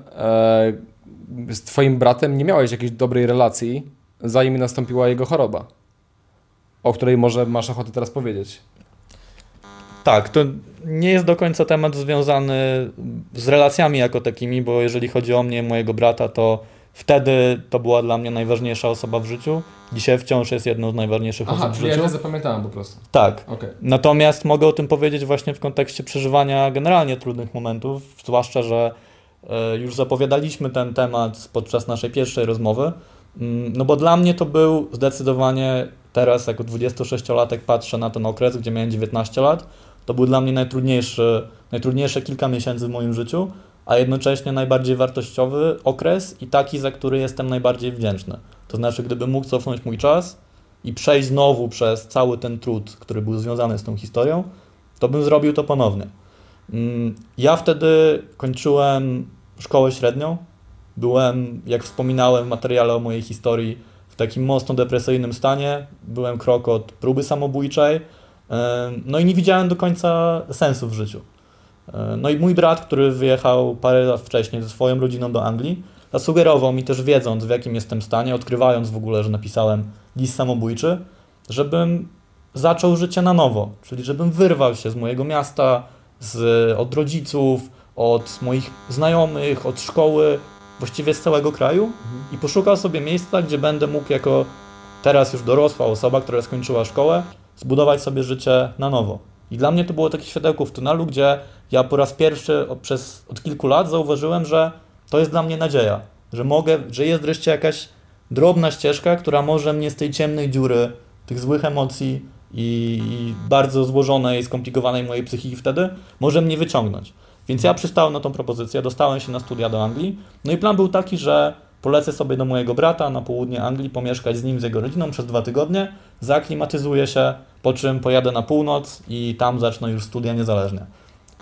z Twoim bratem nie miałeś jakiejś dobrej relacji, zanim nastąpiła jego choroba, o której może masz ochotę teraz powiedzieć. Tak, to nie jest do końca temat związany z relacjami jako takimi, bo jeżeli chodzi o mnie i mojego brata, to wtedy to była dla mnie najważniejsza osoba w życiu. Dzisiaj wciąż jest jedną z najważniejszych Aha, osób w życiu. Ja zapamiętałem po prostu. Tak. Okay. Natomiast mogę o tym powiedzieć właśnie w kontekście przeżywania generalnie trudnych momentów, zwłaszcza, że e, już zapowiadaliśmy ten temat podczas naszej pierwszej rozmowy. Mm, no bo dla mnie to był zdecydowanie teraz jako 26-latek patrzę na ten okres, gdzie miałem 19 lat to był dla mnie najtrudniejszy, najtrudniejsze kilka miesięcy w moim życiu, a jednocześnie najbardziej wartościowy okres i taki, za który jestem najbardziej wdzięczny. To znaczy, gdybym mógł cofnąć mój czas i przejść znowu przez cały ten trud, który był związany z tą historią, to bym zrobił to ponownie. Mm, ja wtedy kończyłem szkołę średnią. Byłem, jak wspominałem w materiale o mojej historii, takim mocno depresyjnym stanie. Byłem krok od próby samobójczej no i nie widziałem do końca sensu w życiu. No i mój brat, który wyjechał parę lat wcześniej ze swoją rodziną do Anglii, zasugerował mi też wiedząc w jakim jestem stanie, odkrywając w ogóle, że napisałem list samobójczy, żebym zaczął życie na nowo, czyli żebym wyrwał się z mojego miasta, z, od rodziców, od moich znajomych, od szkoły, właściwie z całego kraju i poszukał sobie miejsca, gdzie będę mógł jako teraz już dorosła osoba, która skończyła szkołę, zbudować sobie życie na nowo. I dla mnie to było takie światełko w tunelu, gdzie ja po raz pierwszy od, przez, od kilku lat zauważyłem, że to jest dla mnie nadzieja, że mogę, że jest wreszcie jakaś drobna ścieżka, która może mnie z tej ciemnej dziury, tych złych emocji i, i bardzo złożonej, skomplikowanej mojej psychiki wtedy, może mnie wyciągnąć. Więc ja przystałem na tą propozycję, dostałem się na studia do Anglii. No i plan był taki, że Polecę sobie do mojego brata na południe Anglii, pomieszkać z nim, z jego rodziną przez dwa tygodnie, zaaklimatyzuję się, po czym pojadę na północ i tam zacznę już studia niezależnie.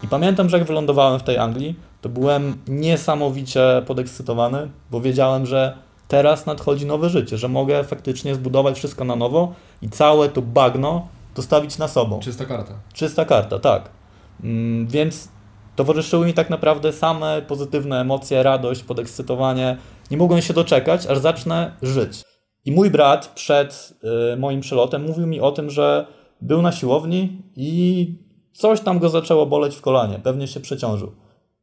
I pamiętam, że jak wylądowałem w tej Anglii, to byłem niesamowicie podekscytowany, bo wiedziałem, że teraz nadchodzi nowe życie, że mogę faktycznie zbudować wszystko na nowo i całe to bagno dostawić na sobą. Czysta karta. Czysta karta, tak. Mm, więc towarzyszyły mi tak naprawdę same pozytywne emocje, radość, podekscytowanie. Nie mogłem się doczekać, aż zacznę żyć. I mój brat przed y, moim przelotem mówił mi o tym, że był na siłowni i coś tam go zaczęło boleć w kolanie, pewnie się przeciążył.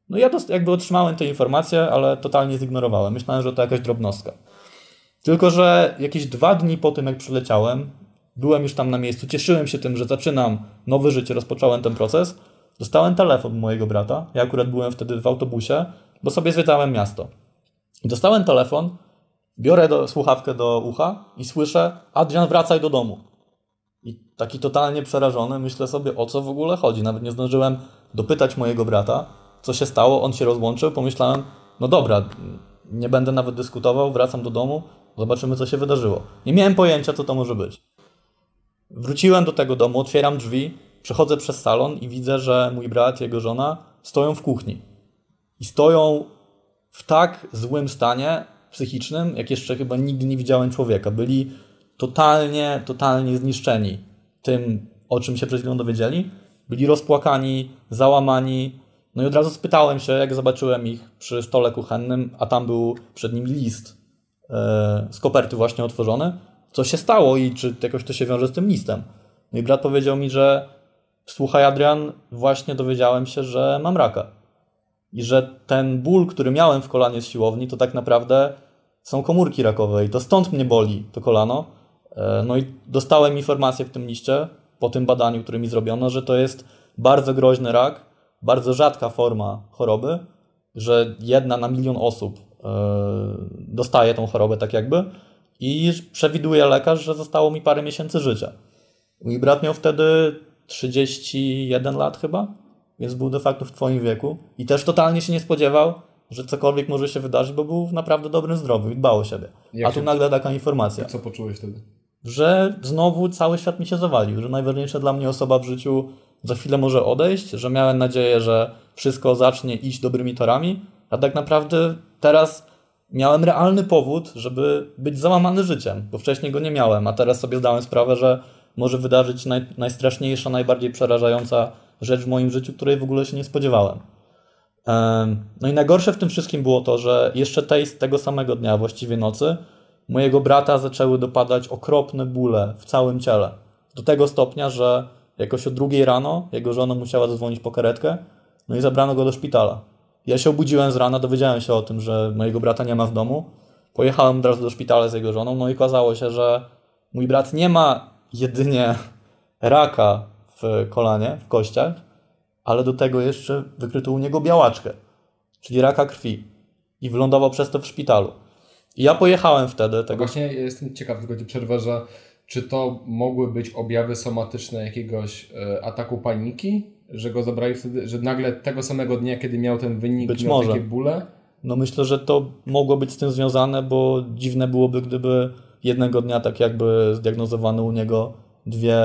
No ja jakby otrzymałem te informacje, ale totalnie zignorowałem. Myślałem, że to jakaś drobnostka. Tylko, że jakieś dwa dni po tym, jak przyleciałem, byłem już tam na miejscu, cieszyłem się tym, że zaczynam nowe życie, rozpocząłem ten proces. Dostałem telefon mojego brata. Ja akurat byłem wtedy w autobusie, bo sobie zwiedzałem miasto. Dostałem telefon, biorę do, słuchawkę do ucha i słyszę: Adrian, wracaj do domu. I taki totalnie przerażony, myślę sobie, o co w ogóle chodzi. Nawet nie zdążyłem dopytać mojego brata, co się stało. On się rozłączył. Pomyślałem, no dobra, nie będę nawet dyskutował, wracam do domu, zobaczymy, co się wydarzyło. Nie miałem pojęcia, co to może być. Wróciłem do tego domu, otwieram drzwi, przechodzę przez salon i widzę, że mój brat i jego żona stoją w kuchni. I stoją w tak złym stanie psychicznym, jak jeszcze chyba nigdy nie widziałem człowieka. Byli totalnie, totalnie zniszczeni tym, o czym się przed chwilą dowiedzieli. Byli rozpłakani, załamani. No i od razu spytałem się, jak zobaczyłem ich przy stole kuchennym, a tam był przed nimi list e, z koperty właśnie otworzony, co się stało i czy jakoś to się wiąże z tym listem. No i brat powiedział mi, że słuchaj Adrian, właśnie dowiedziałem się, że mam raka. I że ten ból, który miałem w kolanie z siłowni, to tak naprawdę są komórki rakowe i to stąd mnie boli to kolano. E, no i dostałem informację w tym liście, po tym badaniu, które mi zrobiono, że to jest bardzo groźny rak, bardzo rzadka forma choroby, że jedna na milion osób e, dostaje tą chorobę tak jakby i przewiduje lekarz, że zostało mi parę miesięcy życia. Mój brat miał wtedy 31 lat chyba, więc był de facto w twoim wieku i też totalnie się nie spodziewał, że cokolwiek może się wydarzyć, bo był w naprawdę dobrym zdrowiu i dbał o siebie. Jak A tu nagle taka informacja. co poczułeś wtedy? Że znowu cały świat mi się zawalił, że najważniejsza dla mnie osoba w życiu za chwilę może odejść, że miałem nadzieję, że wszystko zacznie iść dobrymi torami, a tak naprawdę teraz miałem realny powód, żeby być załamany życiem, bo wcześniej go nie miałem, a teraz sobie zdałem sprawę, że może wydarzyć naj, najstraszniejsza, najbardziej przerażająca rzecz w moim życiu, której w ogóle się nie spodziewałem. No i najgorsze w tym wszystkim było to, że jeszcze tej, tego samego dnia, właściwie nocy, mojego brata zaczęły dopadać okropne bóle w całym ciele. Do tego stopnia, że jakoś o drugiej rano jego żona musiała zadzwonić po karetkę, no i zabrano go do szpitala. Ja się obudziłem z rana, dowiedziałem się o tym, że mojego brata nie ma w domu. Pojechałem od razu do szpitala z jego żoną, no i okazało się, że mój brat nie ma jedynie raka w kolanie, w kościach, ale do tego jeszcze wykryto u niego białaczkę, czyli raka krwi i wylądował przez to w szpitalu. I ja pojechałem wtedy. Tego... Właśnie jestem ciekaw, tylko ci przerwę, że czy to mogły być objawy somatyczne jakiegoś e, ataku paniki, że go zabrali wtedy, że nagle tego samego dnia, kiedy miał ten wynik, być miał może. takie bóle? No myślę, że to mogło być z tym związane, bo dziwne byłoby, gdyby jednego dnia tak jakby zdiagnozowano u niego dwie,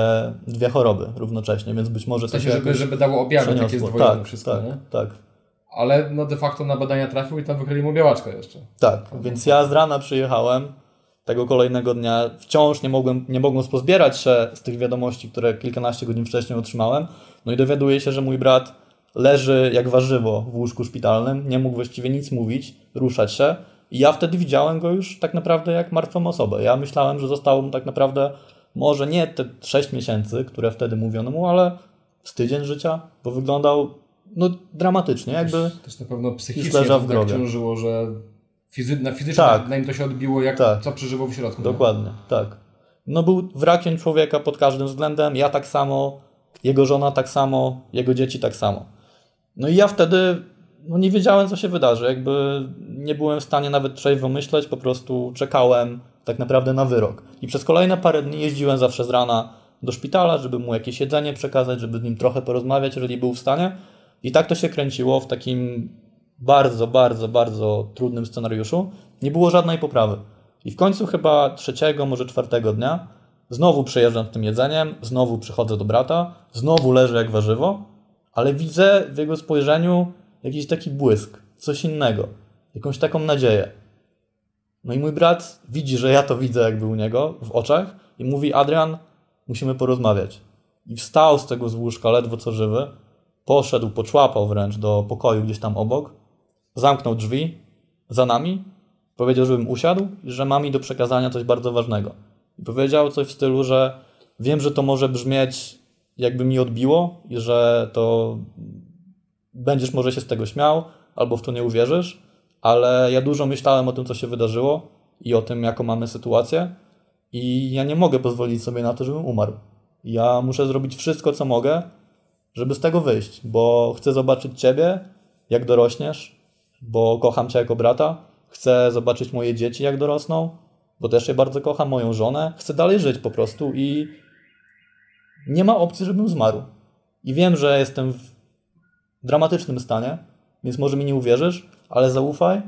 dwie choroby równocześnie, więc być może w sensie, to się żeby, żeby dało objawy takie zdwojone tak, wszystko, tak, nie? Tak, Ale no de facto na badania trafił i tam wykryli mu białaczkę jeszcze. Tak, więc ja z rana przyjechałem, tego kolejnego dnia wciąż nie mogłem, nie mogąc pozbierać się z tych wiadomości, które kilkanaście godzin wcześniej otrzymałem, no i dowiaduję się, że mój brat leży jak warzywo w łóżku szpitalnym, nie mógł właściwie nic mówić, ruszać się i ja wtedy widziałem go już tak naprawdę jak martwą osobę. Ja myślałem, że zostało mu tak naprawdę może nie te 6 miesięcy, które wtedy mówiono mu, ale z tydzień życia, bo wyglądał no, dramatycznie, jakby też, też na pewno psychicznie w tak ciążyło, że fizy na fizycznie tak. na nim to się odbiło, jak tak. co przeżywał w środku. Dokładnie, nie? tak. No był wrakiem człowieka pod każdym względem, ja tak samo, jego żona tak samo, jego dzieci tak samo. No i ja wtedy no nie wiedziałem, co się wydarzy. Jakby nie byłem w stanie nawet trzeźwo myśleć, po prostu czekałem tak naprawdę na wyrok. I przez kolejne parę dni jeździłem zawsze z rana do szpitala, żeby mu jakieś jedzenie przekazać, żeby z nim trochę porozmawiać, jeżeli był w stanie. I tak to się kręciło w takim bardzo, bardzo, bardzo trudnym scenariuszu. Nie było żadnej poprawy. I w końcu chyba trzeciego, może czwartego dnia znowu przejeżdżam tym jedzeniem, znowu przychodzę do brata, znowu leżę jak warzywo, ale widzę w jego spojrzeniu jakiś taki błysk, coś innego, jakąś taką nadzieję. No i mój brat widzi, że ja to widzę jakby u niego w oczach i mówi: Adrian, musimy porozmawiać. I wstał z tego z łóżka ledwo co żywy, poszedł, poczłapał wręcz do pokoju gdzieś tam obok, zamknął drzwi za nami, powiedział, żebym usiadł i że ma mi do przekazania coś bardzo ważnego. I powiedział coś w stylu, że wiem, że to może brzmieć jakby mi odbiło i że to będziesz może się z tego śmiał, albo w to nie uwierzysz, ale ja dużo myślałem o tym, co się wydarzyło i o tym, jaką mamy sytuację i ja nie mogę pozwolić sobie na to, żebym umarł. Ja muszę zrobić wszystko, co mogę, żeby z tego wyjść, bo chcę zobaczyć Ciebie, jak dorośniesz, bo kocham Cię jako brata, chcę zobaczyć moje dzieci, jak dorosną, bo też je bardzo kocham, moją żonę. Chcę dalej żyć po prostu i nie ma opcji, żebym zmarł. I wiem, że jestem w dramatycznym stanie, więc może mi nie uwierzysz, ale zaufaj,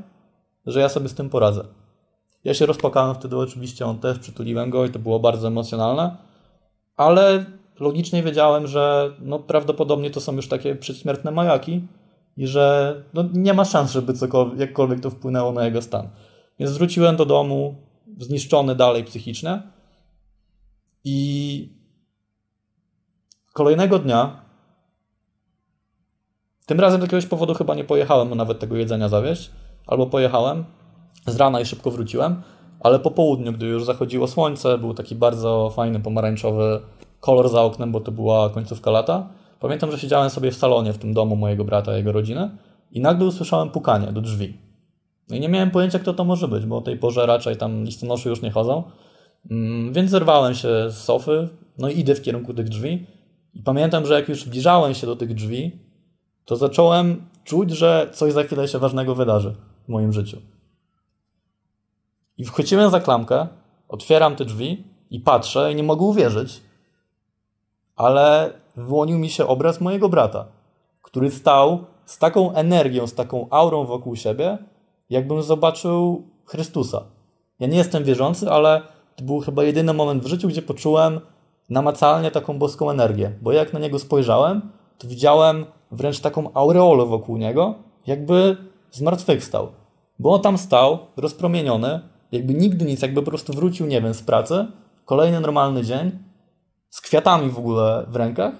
że ja sobie z tym poradzę. Ja się rozpakałem wtedy oczywiście, on też, przytuliłem go i to było bardzo emocjonalne, ale logicznie wiedziałem, że no, prawdopodobnie to są już takie przedśmiertne majaki i że no, nie ma szans, żeby cokolwiek, jakkolwiek to wpłynęło na jego stan. Więc wróciłem do domu, zniszczony dalej psychicznie i kolejnego dnia tym razem z jakiegoś powodu chyba nie pojechałem nawet tego jedzenia zawieść, albo pojechałem z rana i szybko wróciłem, ale po południu, gdy już zachodziło słońce, był taki bardzo fajny pomarańczowy kolor za oknem, bo to była końcówka lata. Pamiętam, że siedziałem sobie w salonie w tym domu mojego brata jego rodziny i nagle usłyszałem pukanie do drzwi. No i nie miałem pojęcia, kto to może być, bo o tej porze raczej tam listonosze już nie chodzą. Mm, więc zerwałem się z sofy, no i idę w kierunku tych drzwi. I pamiętam, że jak już zbliżałem się do tych drzwi, to zacząłem czuć, że coś za chwilę się ważnego wydarzy w moim życiu. I wchodziłem za klamkę, otwieram te drzwi i patrzę i nie mogę uwierzyć, ale wyłonił mi się obraz mojego brata, który stał z taką energią, z taką aurą wokół siebie, jakbym zobaczył Chrystusa. Ja nie jestem wierzący, ale to był chyba jedyny moment w życiu, gdzie poczułem namacalnie taką boską energię, bo jak na niego spojrzałem, to widziałem wręcz taką aureolę wokół niego, jakby zmartwychwstał. Bo on tam stał, rozpromieniony, jakby nigdy nic, jakby po prostu wrócił, nie wiem, z pracy, kolejny normalny dzień, z kwiatami w ogóle w rękach,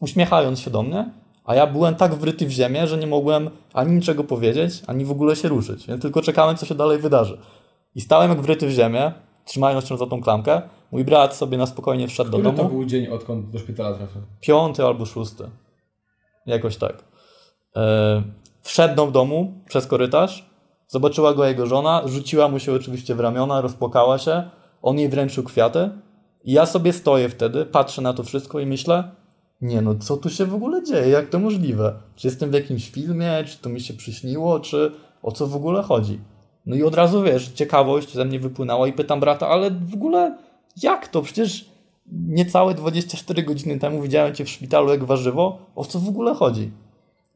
uśmiechając się do mnie, a ja byłem tak wryty w ziemię, że nie mogłem ani niczego powiedzieć, ani w ogóle się ruszyć, więc tylko czekałem, co się dalej wydarzy. I stałem jak wryty w ziemię, trzymając się za tą klamkę. Mój brat sobie na spokojnie wszedł Który do domu. to był dzień, odkąd do szpitala trafił? Piąty albo szósty. Jakoś tak. E, wszedł do domu przez korytarz, zobaczyła go jego żona, rzuciła mu się oczywiście w ramiona, rozpłakała się, on jej wręczył kwiaty i ja sobie stoję wtedy, patrzę na to wszystko i myślę, nie no, co tu się w ogóle dzieje, jak to możliwe? Czy jestem w jakimś filmie, czy to mi się przyśniło, czy o co w ogóle chodzi? No i od razu, wiesz, ciekawość ze mnie wypłynęła i pytam brata, ale w ogóle jak to? Przecież niecałe 24 godziny temu widziałem cię w szpitalu jak warzywo. O co w ogóle chodzi?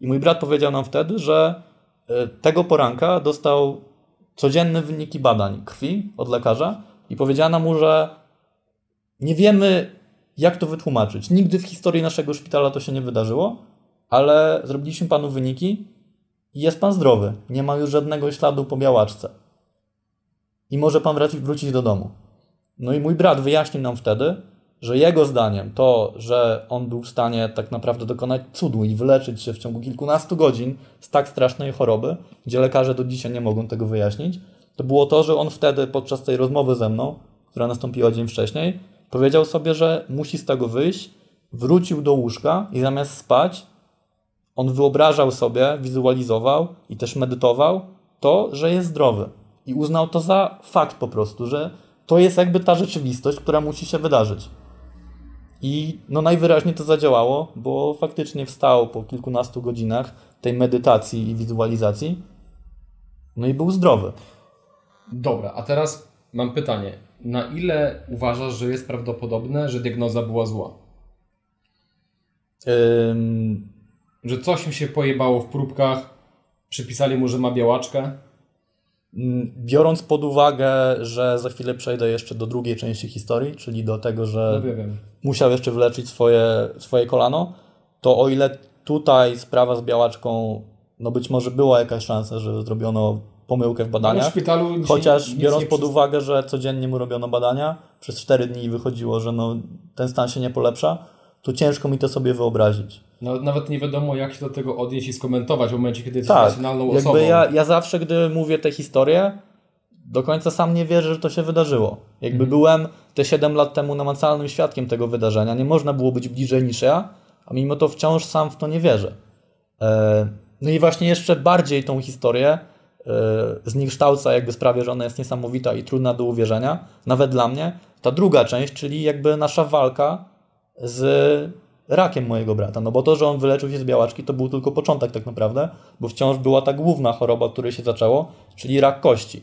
I mój brat powiedział nam wtedy, że e, tego poranka dostał codzienne wyniki badań krwi od lekarza i powiedziano mu, że nie wiemy, jak to wytłumaczyć. Nigdy w historii naszego szpitala to się nie wydarzyło, ale zrobiliśmy panu wyniki i jest pan zdrowy. Nie ma już żadnego śladu po białaczce. I może pan wrócić, wrócić do domu. No i mój brat wyjaśnił nam wtedy, że jego zdaniem to, że on był w stanie tak naprawdę dokonać cudu i wyleczyć się w ciągu kilkunastu godzin z tak strasznej choroby, gdzie lekarze do dzisiaj nie mogą tego wyjaśnić, to było to, że on wtedy podczas tej rozmowy ze mną, która nastąpiła dzień wcześniej, powiedział sobie, że musi z tego wyjść, wrócił do łóżka i zamiast spać, on wyobrażał sobie, wizualizował i też medytował to, że jest zdrowy. I uznał to za fakt po prostu, że to jest jakby ta rzeczywistość, która musi się wydarzyć. I no najwyraźniej to zadziałało, bo faktycznie wstał po kilkunastu godzinach tej medytacji i wizualizacji. No i był zdrowy. Dobra, a teraz mam pytanie. Na ile uważasz, że jest prawdopodobne, że diagnoza była zła? Ym, Że coś mi się pojebało w próbkach, przypisali mu, że ma białaczkę? Mm, Biorąc pod uwagę, że za chwilę przejdę jeszcze do drugiej części historii, czyli do tego, że No musiał jeszcze wyleczyć swoje, swoje kolano, to o ile tutaj sprawa z białaczką, no być może była jakaś szansa, że zrobiono pomyłkę w w badaniach, szpitalu nic, chociaż biorąc pod uwagę, że codziennie mu robiono badania, przez 4 dni wychodziło, że no, ten stan się nie polepsza, to ciężko mi to sobie wyobrazić. No, nawet nie wiadomo, jak się do tego odnieść i skomentować w momencie, kiedy jesteś Tak, racjonalną osobą. jakby ja, ja zawsze, gdy mówię tę historię, do końca sam nie wierzę, że to się wydarzyło. Jakby byłem te 7 lat temu namacalnym świadkiem tego wydarzenia, nie można było być bliżej niż ja, a mimo to wciąż sam w to nie wierzę. E, no i właśnie jeszcze bardziej tą historię e, zniekształca, jakby sprawia, że ona jest niesamowita i trudna do uwierzenia, nawet dla mnie. Ta druga część, czyli jakby nasza walka z rakiem mojego brata. No bo to, że on wyleczył się z białaczki, to był tylko początek tak naprawdę, bo wciąż była ta główna choroba, od której się zaczęło, czyli rak kości.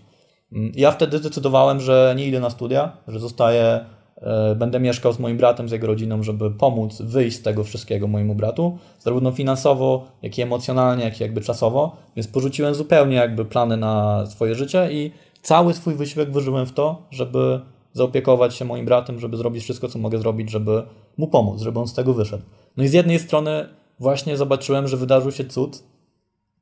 Mm, ja wtedy zdecydowałem, że nie idę na studia, że zostaję, e, będę mieszkał z moim bratem, z jego rodziną, żeby pomóc wyjść z tego wszystkiego mojemu bratu, zarówno finansowo, jak i emocjonalnie, jak i jakby czasowo, więc porzuciłem zupełnie jakby plany na swoje życie i cały swój wysiłek włożyłem w to, żeby zaopiekować się moim bratem, żeby zrobić wszystko, co mogę zrobić, żeby mu pomóc, żeby on z tego wyszedł. No i z jednej strony właśnie zobaczyłem, że wydarzył się cud,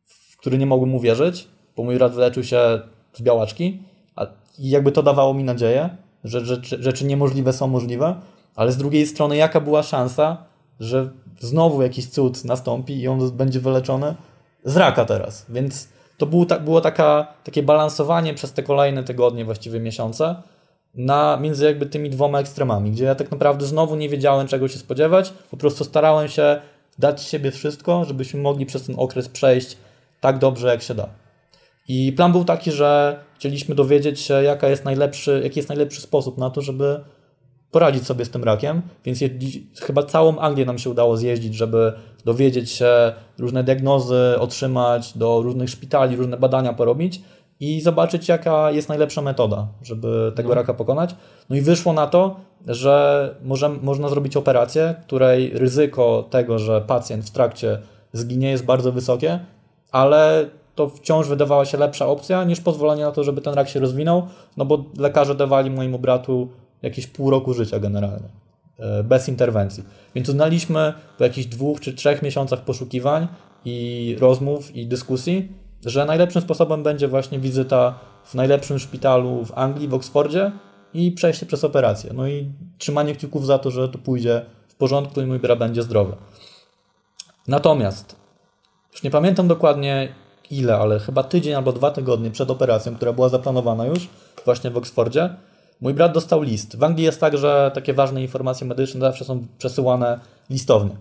w który nie mogłem uwierzyć, bo mój brat wyleczył się z białaczki a, jakby to dawało mi nadzieję, że rzeczy, rzeczy niemożliwe są możliwe, ale z drugiej strony jaka była szansa, że znowu jakiś cud nastąpi i on będzie wyleczony z raka teraz, więc to było, było taka, takie balansowanie przez te kolejne tygodnie, właściwie miesiące, na, między jakby tymi dwoma ekstremami, gdzie ja tak naprawdę znowu nie wiedziałem czego się spodziewać, po prostu starałem się dać siebie wszystko, żebyśmy mogli przez ten okres przejść tak dobrze jak się da. I plan był taki, że chcieliśmy dowiedzieć się jaka jest najlepszy, jaki jest najlepszy sposób na to, żeby poradzić sobie z tym rakiem, więc chyba całą Anglię nam się udało zjeździć, żeby dowiedzieć się, różne diagnozy otrzymać, do różnych szpitali, różne badania porobić i zobaczyć, jaka jest najlepsza metoda, żeby tego no. raka pokonać. No i wyszło na to, że może, można zrobić operację, której ryzyko tego, że pacjent w trakcie zginie jest bardzo wysokie, ale to wciąż wydawała się lepsza opcja niż pozwolenie na to, żeby ten rak się rozwinął, no bo lekarze dawali mojemu bratu jakieś pół roku życia generalnie, e, bez interwencji. Więc uznaliśmy po jakichś dwóch czy trzech miesiącach poszukiwań i rozmów i dyskusji, że najlepszym sposobem będzie właśnie wizyta w najlepszym szpitalu w Anglii, w Oksfordzie i przejście przez operację. No i trzymanie kciuków za to, że to pójdzie w porządku i mój brat będzie zdrowy. Natomiast, już nie pamiętam dokładnie ile, ale chyba tydzień albo dwa tygodnie przed operacją, która była zaplanowana już właśnie w Oksfordzie, mój brat dostał list. W Anglii jest tak, że takie ważne informacje medyczne zawsze są przesyłane listownie.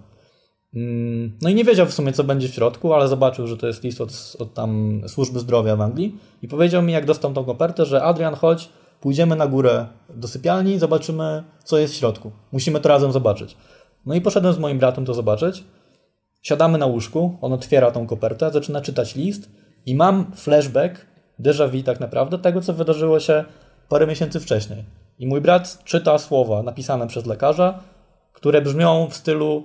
Mm, no i nie wiedział w sumie, co będzie w środku, ale zobaczył, że to jest list od, od tam służby zdrowia w Anglii i powiedział mi, jak dostał tą kopertę, że Adrian, chodź, pójdziemy na górę do sypialni i zobaczymy, co jest w środku. Musimy to razem zobaczyć. No i poszedłem z moim bratem to zobaczyć. Siadamy na łóżku, on otwiera tą kopertę, zaczyna czytać list i mam flashback, déjà vu tak naprawdę, tego, co wydarzyło się parę miesięcy wcześniej. I mój brat czyta słowa napisane przez lekarza, które brzmią w stylu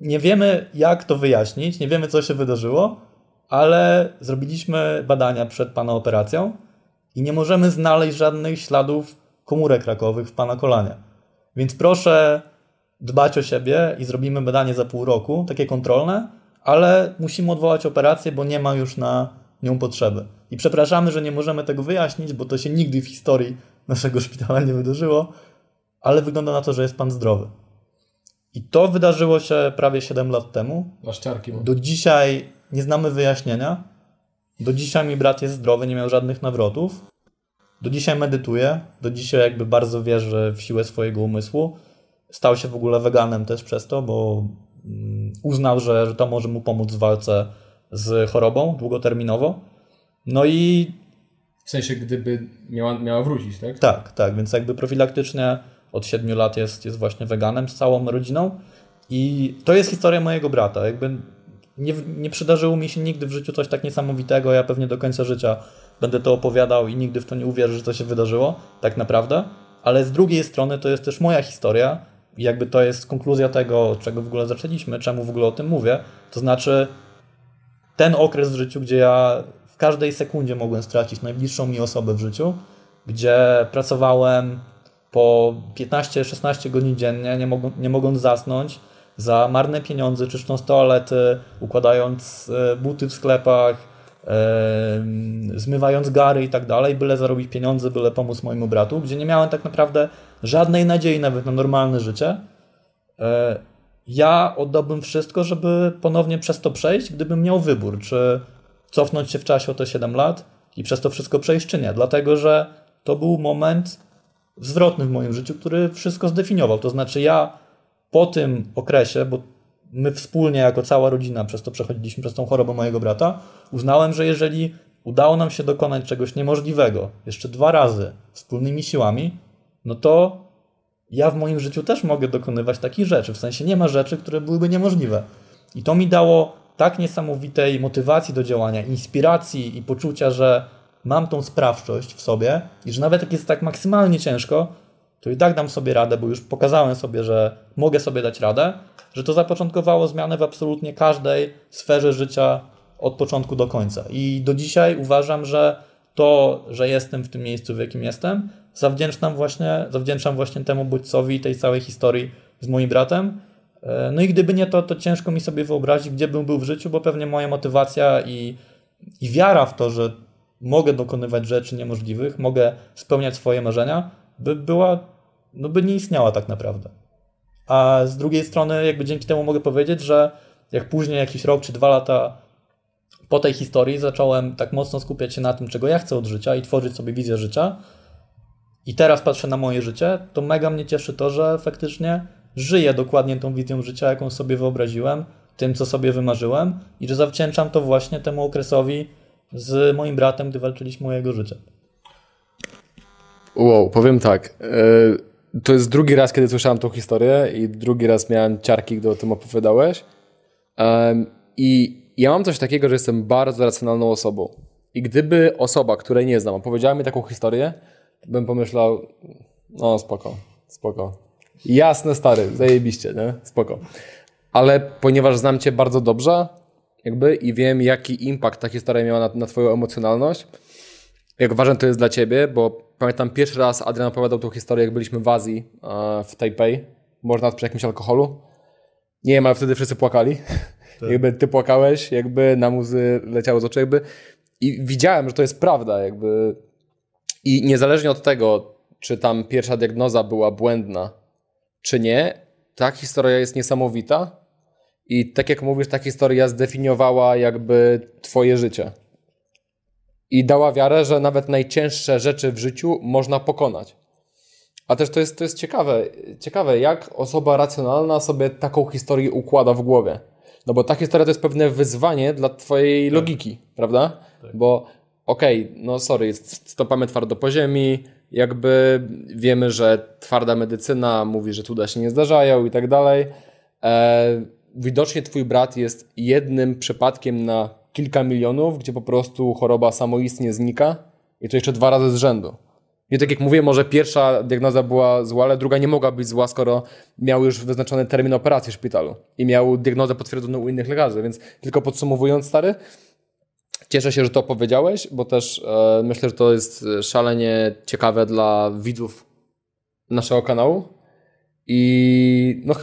nie wiemy, jak to wyjaśnić, nie wiemy, co się wydarzyło, ale zrobiliśmy badania przed Pana operacją i nie możemy znaleźć żadnych śladów komórek rakowych w Pana kolanie. Więc proszę dbać o siebie i zrobimy badanie za pół roku, takie kontrolne, ale musimy odwołać operację, bo nie ma już na nią potrzeby. I przepraszamy, że nie możemy tego wyjaśnić, bo to się nigdy w historii naszego szpitala nie wydarzyło, ale wygląda na to, że jest Pan zdrowy. I to wydarzyło się prawie 7 lat temu. Waszczarki. Do dzisiaj nie znamy wyjaśnienia. Do dzisiaj mi brat jest zdrowy, nie miał żadnych nawrotów. Do dzisiaj medytuje, do dzisiaj jakby bardzo wierzy w siłę swojego umysłu. Stał się w ogóle weganem też przez to, bo mm, uznał, że, że to może mu pomóc w walce z chorobą długoterminowo. No i. W sensie, gdyby miała, miała wrócić, tak? Tak, tak, więc jakby profilaktycznie od 7 lat jest, jest właśnie weganem z całą rodziną. I to jest historia mojego brata. Jakby nie, nie przydarzyło mi się nigdy w życiu coś tak niesamowitego. Ja pewnie do końca życia będę to opowiadał i nigdy w to nie uwierzę, że to się wydarzyło, tak naprawdę. Ale z drugiej strony to jest też moja historia i jakby to jest konkluzja tego, czego w ogóle zaczęliśmy, czemu w ogóle o tym mówię. To znaczy ten okres w życiu, gdzie ja w każdej sekundzie mogłem stracić najbliższą mi osobę w życiu, gdzie pracowałem po 15-16 godzin dziennie, nie, mogą, nie mogąc zasnąć, za marne pieniądze, czyszcząc toalety, układając e, buty w sklepach, zmywając gary i tak dalej, byle zarobić pieniądze, byle pomóc mojemu bratu, gdzie nie miałem tak naprawdę żadnej nadziei nawet na normalne życie. E, ja oddałbym wszystko, żeby ponownie przez to przejść, gdybym miał wybór, czy cofnąć się w czasie o te 7 lat i przez to wszystko przejść, czy nie. Dlatego, że to był moment, zwrotny w moim życiu, który wszystko zdefiniował. To znaczy ja po tym okresie, bo my wspólnie, jako cała rodzina, przez to przechodziliśmy, przez tą chorobę mojego brata, uznałem, że jeżeli udało nam się dokonać czegoś niemożliwego jeszcze dwa razy wspólnymi siłami, no to ja w moim życiu też mogę dokonywać takich rzeczy. W sensie nie ma rzeczy, które byłyby niemożliwe. I to mi dało tak niesamowitej motywacji do działania, inspiracji i poczucia, że mam tą sprawczość w sobie i że nawet jak jest tak maksymalnie ciężko, to i tak dam sobie radę, bo już pokazałem sobie, że mogę sobie dać radę, że to zapoczątkowało zmianę w absolutnie każdej sferze życia od początku do końca. I do dzisiaj uważam, że to, że jestem w tym miejscu, w jakim jestem, zawdzięczam właśnie, zawdzięczam właśnie temu bodźcowi i tej całej historii z moim bratem. E, no i gdyby nie to, to ciężko mi sobie wyobrazić, gdzie bym był w życiu, bo pewnie moja motywacja i, i wiara w to, że mogę dokonywać rzeczy niemożliwych, mogę spełniać swoje marzenia, by była, no by nie istniała tak naprawdę. A z drugiej strony, jakby dzięki temu mogę powiedzieć, że jak później, jakiś rok czy dwa lata po tej historii, zacząłem tak mocno skupiać się na tym, czego ja chcę od życia i tworzyć sobie wizję życia. I teraz patrzę na moje życie, to mega mnie cieszy to, że faktycznie żyję dokładnie tą wizją życia, jaką sobie wyobraziłem, tym, co sobie wymarzyłem, i że zawdzięczam to właśnie temu okresowi z moim bratem, gdy walczyliśmy o jego życie. Wow, powiem tak. E, to jest drugi raz, kiedy słyszałem tą historię i drugi raz miałem ciarki, gdy o tym opowiadałeś. I ja mam coś takiego, że jestem bardzo racjonalną osobą. I gdyby osoba, której nie znam, opowiedziała mi taką historię, bym pomyślał, no spoko, spoko. Jasne, stary, zajebiście, nie? Spoko. Ale ponieważ znam cię bardzo dobrze, jakby i wiem, jaki impact ta historia miała na, na twoją emocjonalność, jak ważne to jest dla ciebie, bo pamiętam pierwszy raz Adrian opowiadał tą historię, jak byliśmy w Azji, w Taipei, może nawet przy jakimś alkoholu. Nie wiem, ale wtedy wszyscy płakali. Tak. Jakby ty płakałeś, jakby na muzy leciało z oczu, jakby i widziałem, że to jest prawda, jakby i niezależnie od tego, czy tam pierwsza diagnoza była błędna, czy nie, ta historia jest niesamowita i tak jak mówisz, ta historia zdefiniowała jakby twoje życie. I dała wiarę, że nawet najcięższe rzeczy w życiu można pokonać. A też to jest, to jest ciekawe, ciekawe, jak osoba racjonalna sobie taką historię układa w głowie. No bo ta historia to jest pewne wyzwanie dla twojej tak. logiki, prawda? Tak. Bo okej, okay, no sorry, stopamy twardo po ziemi, jakby wiemy, że twarda medycyna mówi, że cuda się nie zdarzają i tak dalej. E, widocznie twój brat jest jednym przypadkiem na kilka milionów, gdzie po prostu choroba samoistnie znika i to jeszcze dwa razy z rzędu. I tak jak mówię, może pierwsza diagnoza była zła, ale druga nie mogła być zła, skoro miał już wyznaczony termin operacji w szpitalu i miał diagnozę potwierdzoną u innych lekarzy. Więc tylko podsumowując, stary, cieszę się, że to powiedziałeś, bo też e, myślę, że to jest szalenie ciekawe dla widzów naszego kanału. I no,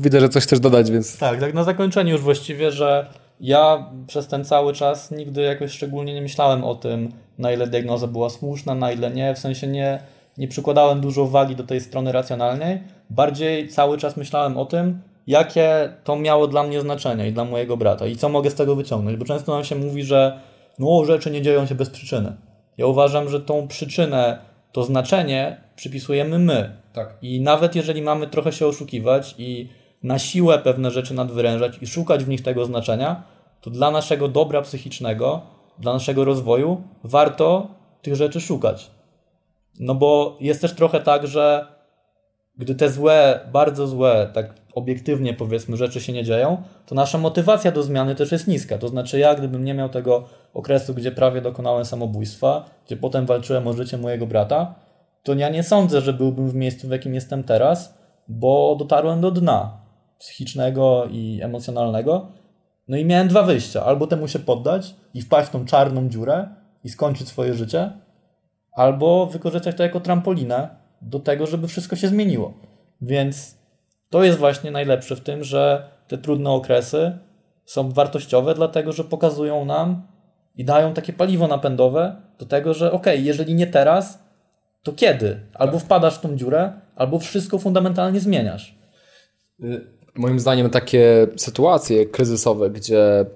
widzę, że coś chcesz dodać, więc. Tak, tak na zakończenie już właściwie, że ja przez ten cały czas nigdy jakoś szczególnie nie myślałem o tym, na ile diagnoza była słuszna, na ile nie. W sensie nie, nie przykładałem dużo uwagi do tej strony racjonalnej. Bardziej cały czas myślałem o tym, jakie to miało dla mnie znaczenie i dla mojego brata i co mogę z tego wyciągnąć. Bo często nam się mówi, że no, rzeczy nie dzieją się bez przyczyny. Ja uważam, że tą przyczynę, to znaczenie przypisujemy my. Tak. I nawet jeżeli mamy trochę się oszukiwać i na siłę pewne rzeczy nadwyrężać i szukać w nich tego znaczenia, to dla naszego dobra psychicznego, dla naszego rozwoju warto tych rzeczy szukać. No bo jest też trochę tak, że gdy te złe, bardzo złe, tak obiektywnie powiedzmy, rzeczy się nie dzieją, to nasza motywacja do zmiany też jest niska. To znaczy, ja gdybym nie miał tego okresu, gdzie prawie dokonałem samobójstwa, gdzie potem walczyłem o życie mojego brata, to ja nie sądzę, że byłbym w miejscu, w jakim jestem teraz, bo dotarłem do dna psychicznego i emocjonalnego. No i miałem dwa wyjścia. Albo temu się poddać i wpaść w tą czarną dziurę i skończyć swoje życie, albo wykorzystać to jako trampolinę do tego, żeby wszystko się zmieniło. Więc to jest właśnie najlepsze w tym, że te trudne okresy są wartościowe, dlatego że pokazują nam i dają takie paliwo napędowe do tego, że ok, jeżeli nie teraz, to kiedy? Albo tak. wpadasz w tą dziurę, albo wszystko fundamentalnie zmieniasz. Y, moim zdaniem takie sytuacje kryzysowe, gdzie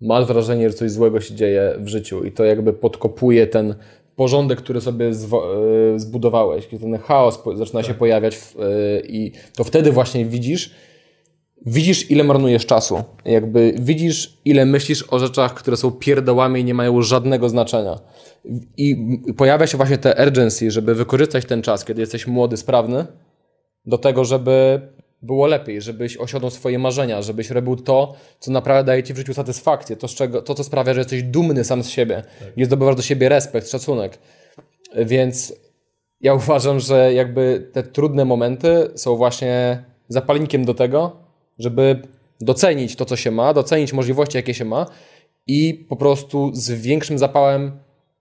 masz wrażenie, że coś złego się dzieje w życiu i to jakby podkopuje ten porządek, który sobie e, zbudowałeś, kiedy ten chaos zaczyna tak. się pojawiać w, e, i to wtedy właśnie widzisz, widzisz, ile marnujesz czasu. Jakby widzisz, ile myślisz o rzeczach, które są pierdołami i nie mają żadnego znaczenia. I pojawia się właśnie te urgency, żeby wykorzystać ten czas, kiedy jesteś młody, sprawny, do tego, żeby było lepiej, żebyś osiągnął swoje marzenia, żebyś robił to, co naprawdę daje ci w życiu satysfakcję, to, czego, to co sprawia, że jesteś dumny sam z siebie, tak. nie zdobywasz do siebie respekt, szacunek. Więc ja uważam, że jakby te trudne momenty są właśnie zapalnikiem do tego, żeby docenić to, co się ma, docenić możliwości, jakie się ma i po prostu z większym zapałem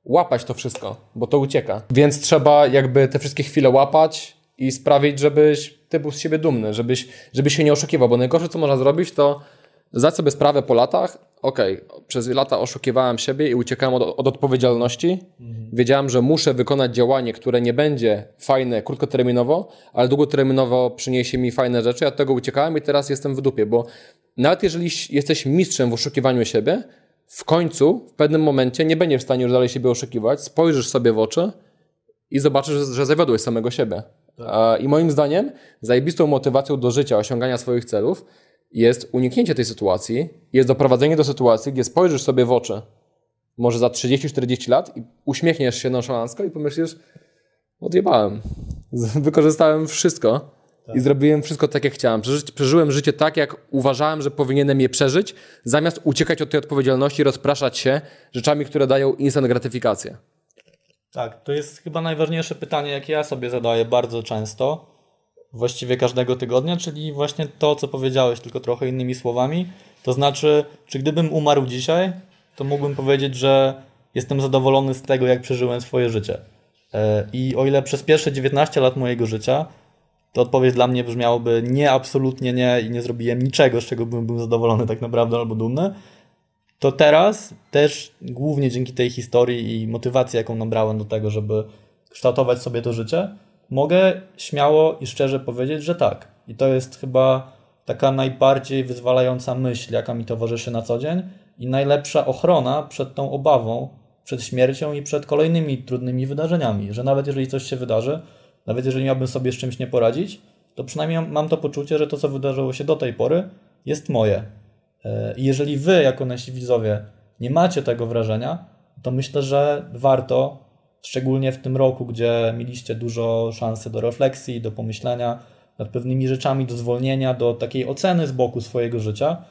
łapać to wszystko, bo to ucieka. Więc trzeba jakby te wszystkie chwile łapać i sprawić, żebyś ty był z siebie dumny, żebyś, żebyś się nie oszukiwał, bo najgorsze, co można zrobić, to zdać sobie sprawę po latach, okej, okay, przez lata oszukiwałem siebie i uciekałem od, od odpowiedzialności. Mhm. Wiedziałem, że muszę wykonać działanie, które nie będzie fajne krótkoterminowo, ale długoterminowo przyniesie mi fajne rzeczy. Ja od tego uciekałem i teraz jestem w dupie, bo nawet jeżeli jesteś mistrzem w oszukiwaniu siebie, w końcu, w pewnym momencie nie będziesz w stanie już dalej siebie oszukiwać, spojrzysz sobie w oczy i zobaczysz, że, zawiodłeś samego siebie. Tak. I moim zdaniem zajebistą motywacją do życia, osiągania swoich celów jest uniknięcie tej sytuacji, jest doprowadzenie do sytuacji, gdzie spojrzysz sobie w oczy, może za 30-40 lat i uśmiechniesz się nonszalancko i pomyślisz, odjebałem, wykorzystałem wszystko tak. i zrobiłem wszystko tak, jak chciałem. przeżyłem życie tak, jak uważałem, że powinienem je przeżyć, zamiast uciekać od tej odpowiedzialności, rozpraszać się rzeczami, które dają instant gratyfikację. Tak, to jest chyba najważniejsze pytanie, jakie ja sobie zadaję bardzo często, właściwie każdego tygodnia, czyli właśnie to, co powiedziałeś, tylko trochę innymi słowami. To znaczy, czy gdybym umarł dzisiaj, to mógłbym powiedzieć, że jestem zadowolony z tego, jak przeżyłem swoje życie. E, I o ile przez pierwsze 19 lat mojego życia, to odpowiedź dla mnie brzmiałoby nie, absolutnie nie i nie zrobiłem niczego, z czego bym był zadowolony tak naprawdę albo dumny, to teraz też głównie dzięki tej historii i motywacji, jaką nabrałem do tego, żeby kształtować sobie to życie, mogę śmiało i szczerze powiedzieć, że tak. I to jest chyba taka najbardziej wyzwalająca myśl, jaka mi towarzyszy na co dzień i najlepsza ochrona przed tą obawą, przed śmiercią i przed kolejnymi trudnymi wydarzeniami, że nawet jeżeli coś się wydarzy, nawet jeżeli miałbym sobie z czymś nie poradzić, to przynajmniej mam to poczucie, że to, co wydarzyło się do tej pory, jest moje E, I jeżeli wy, jako nasi widzowie, nie macie tego wrażenia, to myślę, że warto, szczególnie w tym roku, gdzie mieliście dużo szansy do refleksji, do pomyślenia nad pewnymi rzeczami, do zwolnienia, do takiej oceny z boku swojego życia,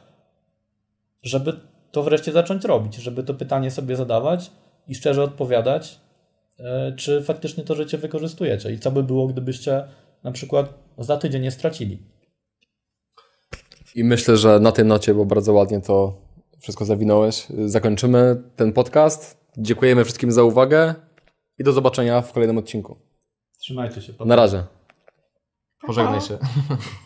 żeby to wreszcie zacząć robić, żeby to pytanie sobie zadawać i szczerze odpowiadać, e, czy faktycznie to życie wykorzystujecie i co by było, gdybyście na przykład za tydzień nie stracili. I myślę, że na tej nocie, bo bardzo ładnie to wszystko zawinąłeś, zakończymy ten podcast. Dziękujemy wszystkim za uwagę i do zobaczenia w kolejnym odcinku. Trzymajcie się. Na razie. Pożegnaj się.